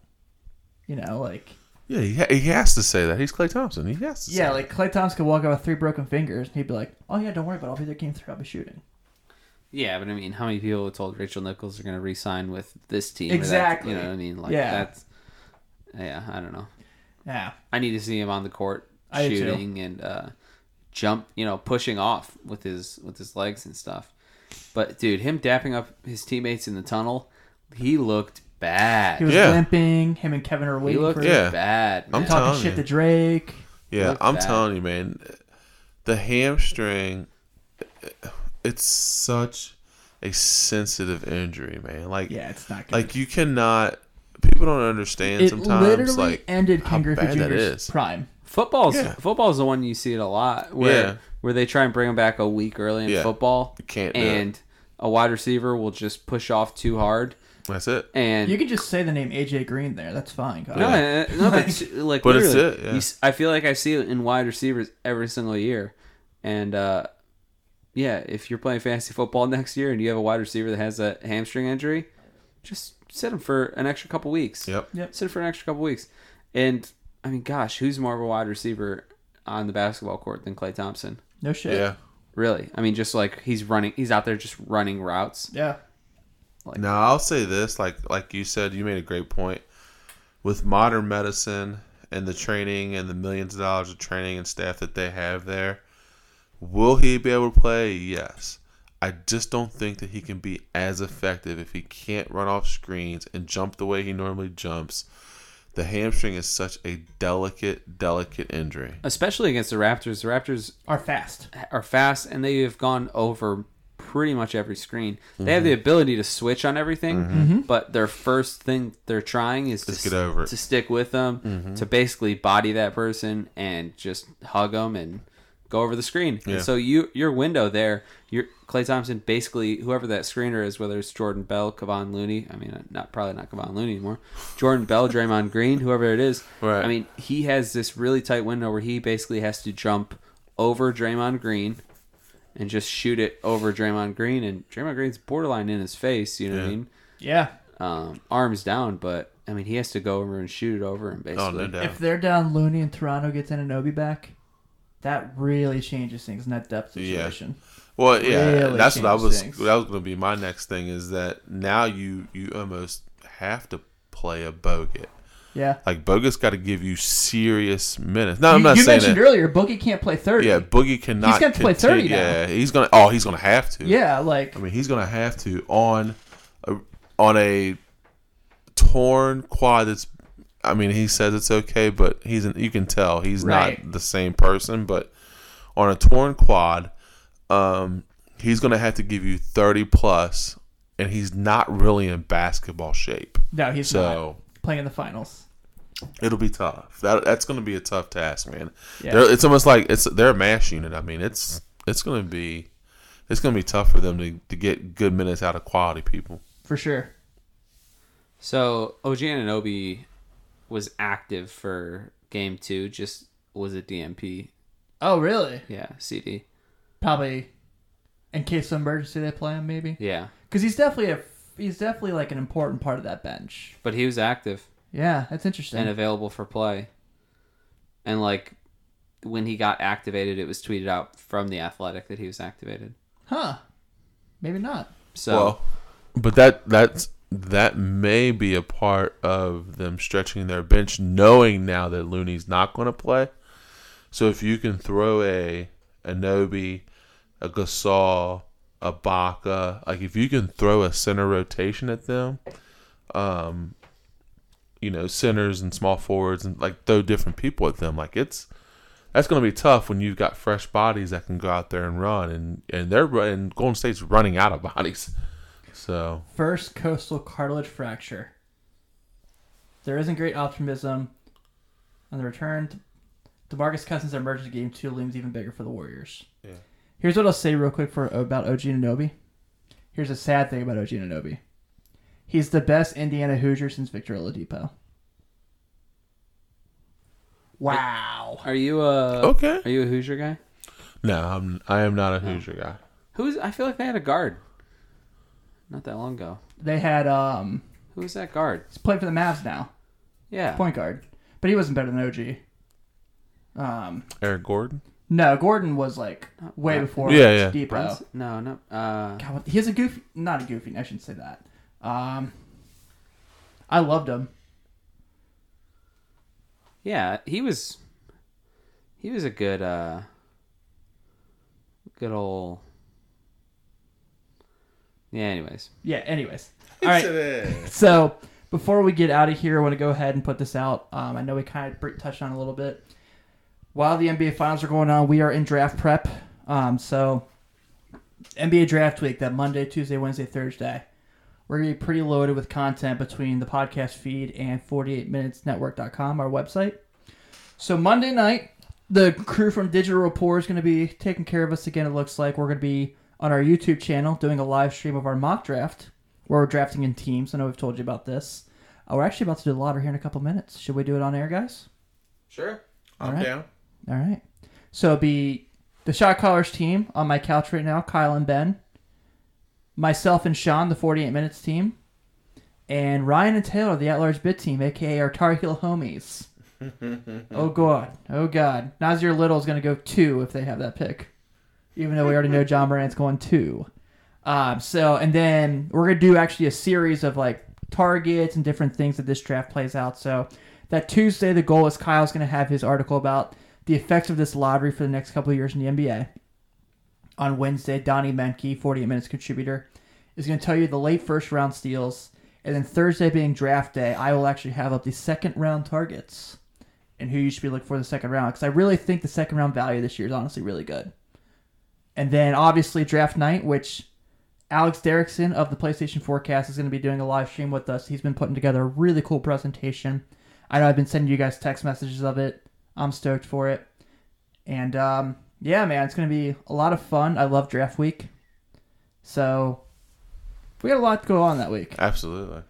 You know, like Yeah, he, ha- he has to say that. He's Klay Thompson. He has to say yeah, that. like Klay Thompson could walk out with three broken fingers, and he'd be like, "Oh yeah, don't worry about it. I'll be there game three. I'll be shooting." Yeah, but I mean, how many people told Rachel Nichols are going to re-sign with this team? or that- Exactly. you know what I mean? Like Yeah. that's. Yeah, I don't know. Yeah. I need to see him on the court I shooting and uh, jump, you know, pushing off with his with his legs and stuff. But dude, him dapping up his teammates in the tunnel, he looked bad. He was Yeah. limping. Him and Kevin are waiting He waiting looked for Yeah. bad. I'm man. telling talking shit you. to Drake. Yeah, I'm bad. telling you, man. The hamstring, it's such a sensitive injury, man. Like, Yeah, it's not good. like you cannot. People don't understand it sometimes. literally like ended how Ken Griffey bad that Jr.'s is. prime. Football's Yeah. football's the one you see it a lot where Yeah. where they try and bring him back a week early in Yeah. football. You can't do it. and a wide receiver will just push off too hard That's it. and You can just say the name AJ Green there. That's fine. guys. no, uh, no, but <laughs> it's, like But it's literally, it, yeah. you s- I feel like I see it in wide receivers every single year, and uh, yeah, if you're playing fantasy football <laughs> next year and you have a wide receiver that has a hamstring injury, just sit him for an extra couple weeks. Yep. Yep. sit him for an extra couple weeks, and I mean, gosh, who's more of a wide receiver on the basketball court than Klay Thompson? No shit. Yeah. Really, I mean, just like he's running, he's out there just running routes. Yeah. Now I'll say this, like like you said, you made a great point. With modern medicine and the training and the millions of dollars of training and staff that they have there, will he be able to play? Yes. I just don't think that he can be as effective if he can't run off screens and jump the way he normally jumps. The hamstring is such a delicate, delicate injury. especially against the Raptors. The Raptors Are fast. are fast and they have gone over pretty much every screen. They have mm-hmm. the ability to switch on everything, mm-hmm. Mm-hmm. but their first thing they're trying is to, get over it. to stick with them, to basically body that person and just hug them and go over the screen. Yeah. And so you your window there, your Klay Thompson basically whoever that screener is, whether it's Jordan Bell, Kevon Looney, I mean not probably not Kevon Looney anymore, Jordan Bell, Draymond Green, whoever it is. Right. I mean he has this really tight window where he basically has to jump over Draymond Green and just shoot it over Draymond Green, and Draymond Green's borderline in his face. You know what I mean? Yeah. Um, arms down, but I mean he has to go over and shoot it over, and Oh, basically, no doubt. If they're down Looney and Toronto gets Anunoby back, that really changes things in that depth situation. Yeah. Well, yeah, really that's what I was. things. That was going to be my next thing. Is that now you you almost have to play a Bogut. Yeah. Like Bogut's got to give you serious minutes. No, I'm not you saying mentioned that. earlier, Boogie can't play 30. Yeah, Boogie cannot. He's gonna play 30 now. Yeah, he's gonna. Oh, he's gonna have to. Yeah, like I mean, he's gonna have to on a, on a torn quad. That's. I mean, he says it's okay, but he's. An, you can tell he's Right. not the same person. But on a torn quad, um, he's gonna have to give you thirty plus and he's not really in basketball shape. No, he's So not playing in the finals. it'll be tough. That that's going to be a tough task, man. Yeah. They're, it's almost like it's they're a mash unit. I mean, it's it's going to be it's going to be tough for them to, to get good minutes out of quality people. For sure. So OG Anunoby was active for game two, just was a DNP. Oh, really? Yeah, CD. Probably in case of emergency they play him, maybe. Yeah, Because he's definitely a he's definitely like an important part of that bench. but he was active Yeah, that's interesting. and available for play. And like when he got activated, it was tweeted out from the Athletic that he was activated. huh? Maybe not. So Well, but that that's that may be a part of them stretching their bench, knowing now that Looney's not going to play. So if you can throw a Anobi, a Gasol, a Baca, like if you can throw a center rotation at them, um, you know, centers and small forwards and like throw different people at them, like it's that's going to be tough when you've got fresh bodies that can go out there and run, and and they're running. Golden State's running out of bodies, so First coastal cartilage fracture. There isn't great optimism on the return. To DeMarcus Cousins' emergence game two looms even bigger for the Warriors. Yeah. Here's what I'll say real quick for about OG Anunoby. Here's a sad thing about OG Anunoby. He's the best Indiana Hoosier since Victor Oladipo. Wow. are you a Okay. Are you a Hoosier guy? no, I'm I am not a Hoosier guy. Who's? I feel like they had a guard. Not that long ago. They had um Who was that guard? he's playing for the Mavs now. Yeah. Point guard. But he wasn't better than OG. Um Eric Gordon. No, Gordon was like way Right. before Yeah, yeah. Depot. Brunson? No, no. Uh, God, what, he has a goofy, not a goofy. I shouldn't say that. Um, I loved him. yeah, he was. He was a good, uh, good old. Yeah. Anyways, Yeah. Anyways, all right. <laughs> So before we get out of here, I want to go ahead and put this out. Um, I know we kind of touched on it a little bit. While the NBA finals are going on, we are in draft prep. Um, so NBA draft week, that Monday, Tuesday, Wednesday, Thursday, we're gonna be pretty loaded with content between the podcast feed and 48minutesnetwork.com, our website. So Monday night, the crew from Digital Rapport is going to be taking care of us again. It looks like we're going to be on our YouTube channel doing a live stream of our mock draft where we're drafting in teams. I know we've told you about this. Uh, we're actually about to do a lottery here in a couple minutes. Should we do it on air, guys? sure. I'm Alright. down. All right. So it'll be the Shot Callers team on my couch right now, Kyle and Ben. Myself and Sean, the 48 Minutes team. And Ryan and Taylor, the At Large Bid team, aka our Tar Heel homies. <laughs> oh, God. Oh, God. Nassir Little is going to go two if they have that pick. Even though we already know Ja Morant's going two. Um, so, and then we're going to do actually a series of like targets and different things that this draft plays out. So, that Tuesday, the goal is Kyle's going to have his article about the effects of this lottery for the next couple of years in the NBA. On Wednesday, Donnie Menke, 48 Minutes contributor, is going to tell you the late first round steals. And then Thursday being draft day, I will actually have up the second round targets and who you should be looking for in the second round. Because I really think the second round value this year is honestly really good. And then obviously draft night, which Alex Derrickson of the PlayStation Forecast is going to be doing a live stream with us. He's been putting together a really cool presentation. I know I've been sending you guys text messages of it. I'm stoked for it. And um, yeah, man, it's going to be a lot of fun. I love draft week. So we got a lot to go on that week. Absolutely.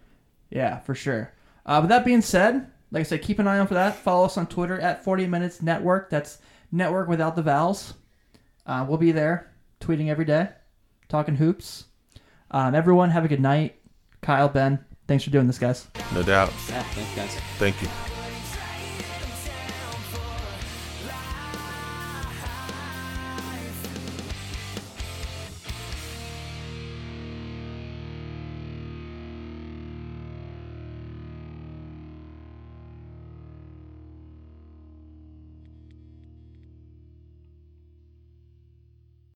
Yeah, for sure. Uh, with that being said, like I said, keep an eye out for that. Follow us on Twitter at 40 Minutes Network. That's network without the vowels. Uh, we'll be there tweeting every day, talking hoops. Um, everyone, have a good night. Kyle, Ben, thanks for doing this, guys. No doubt. Yeah. Thanks, guys. Thank you.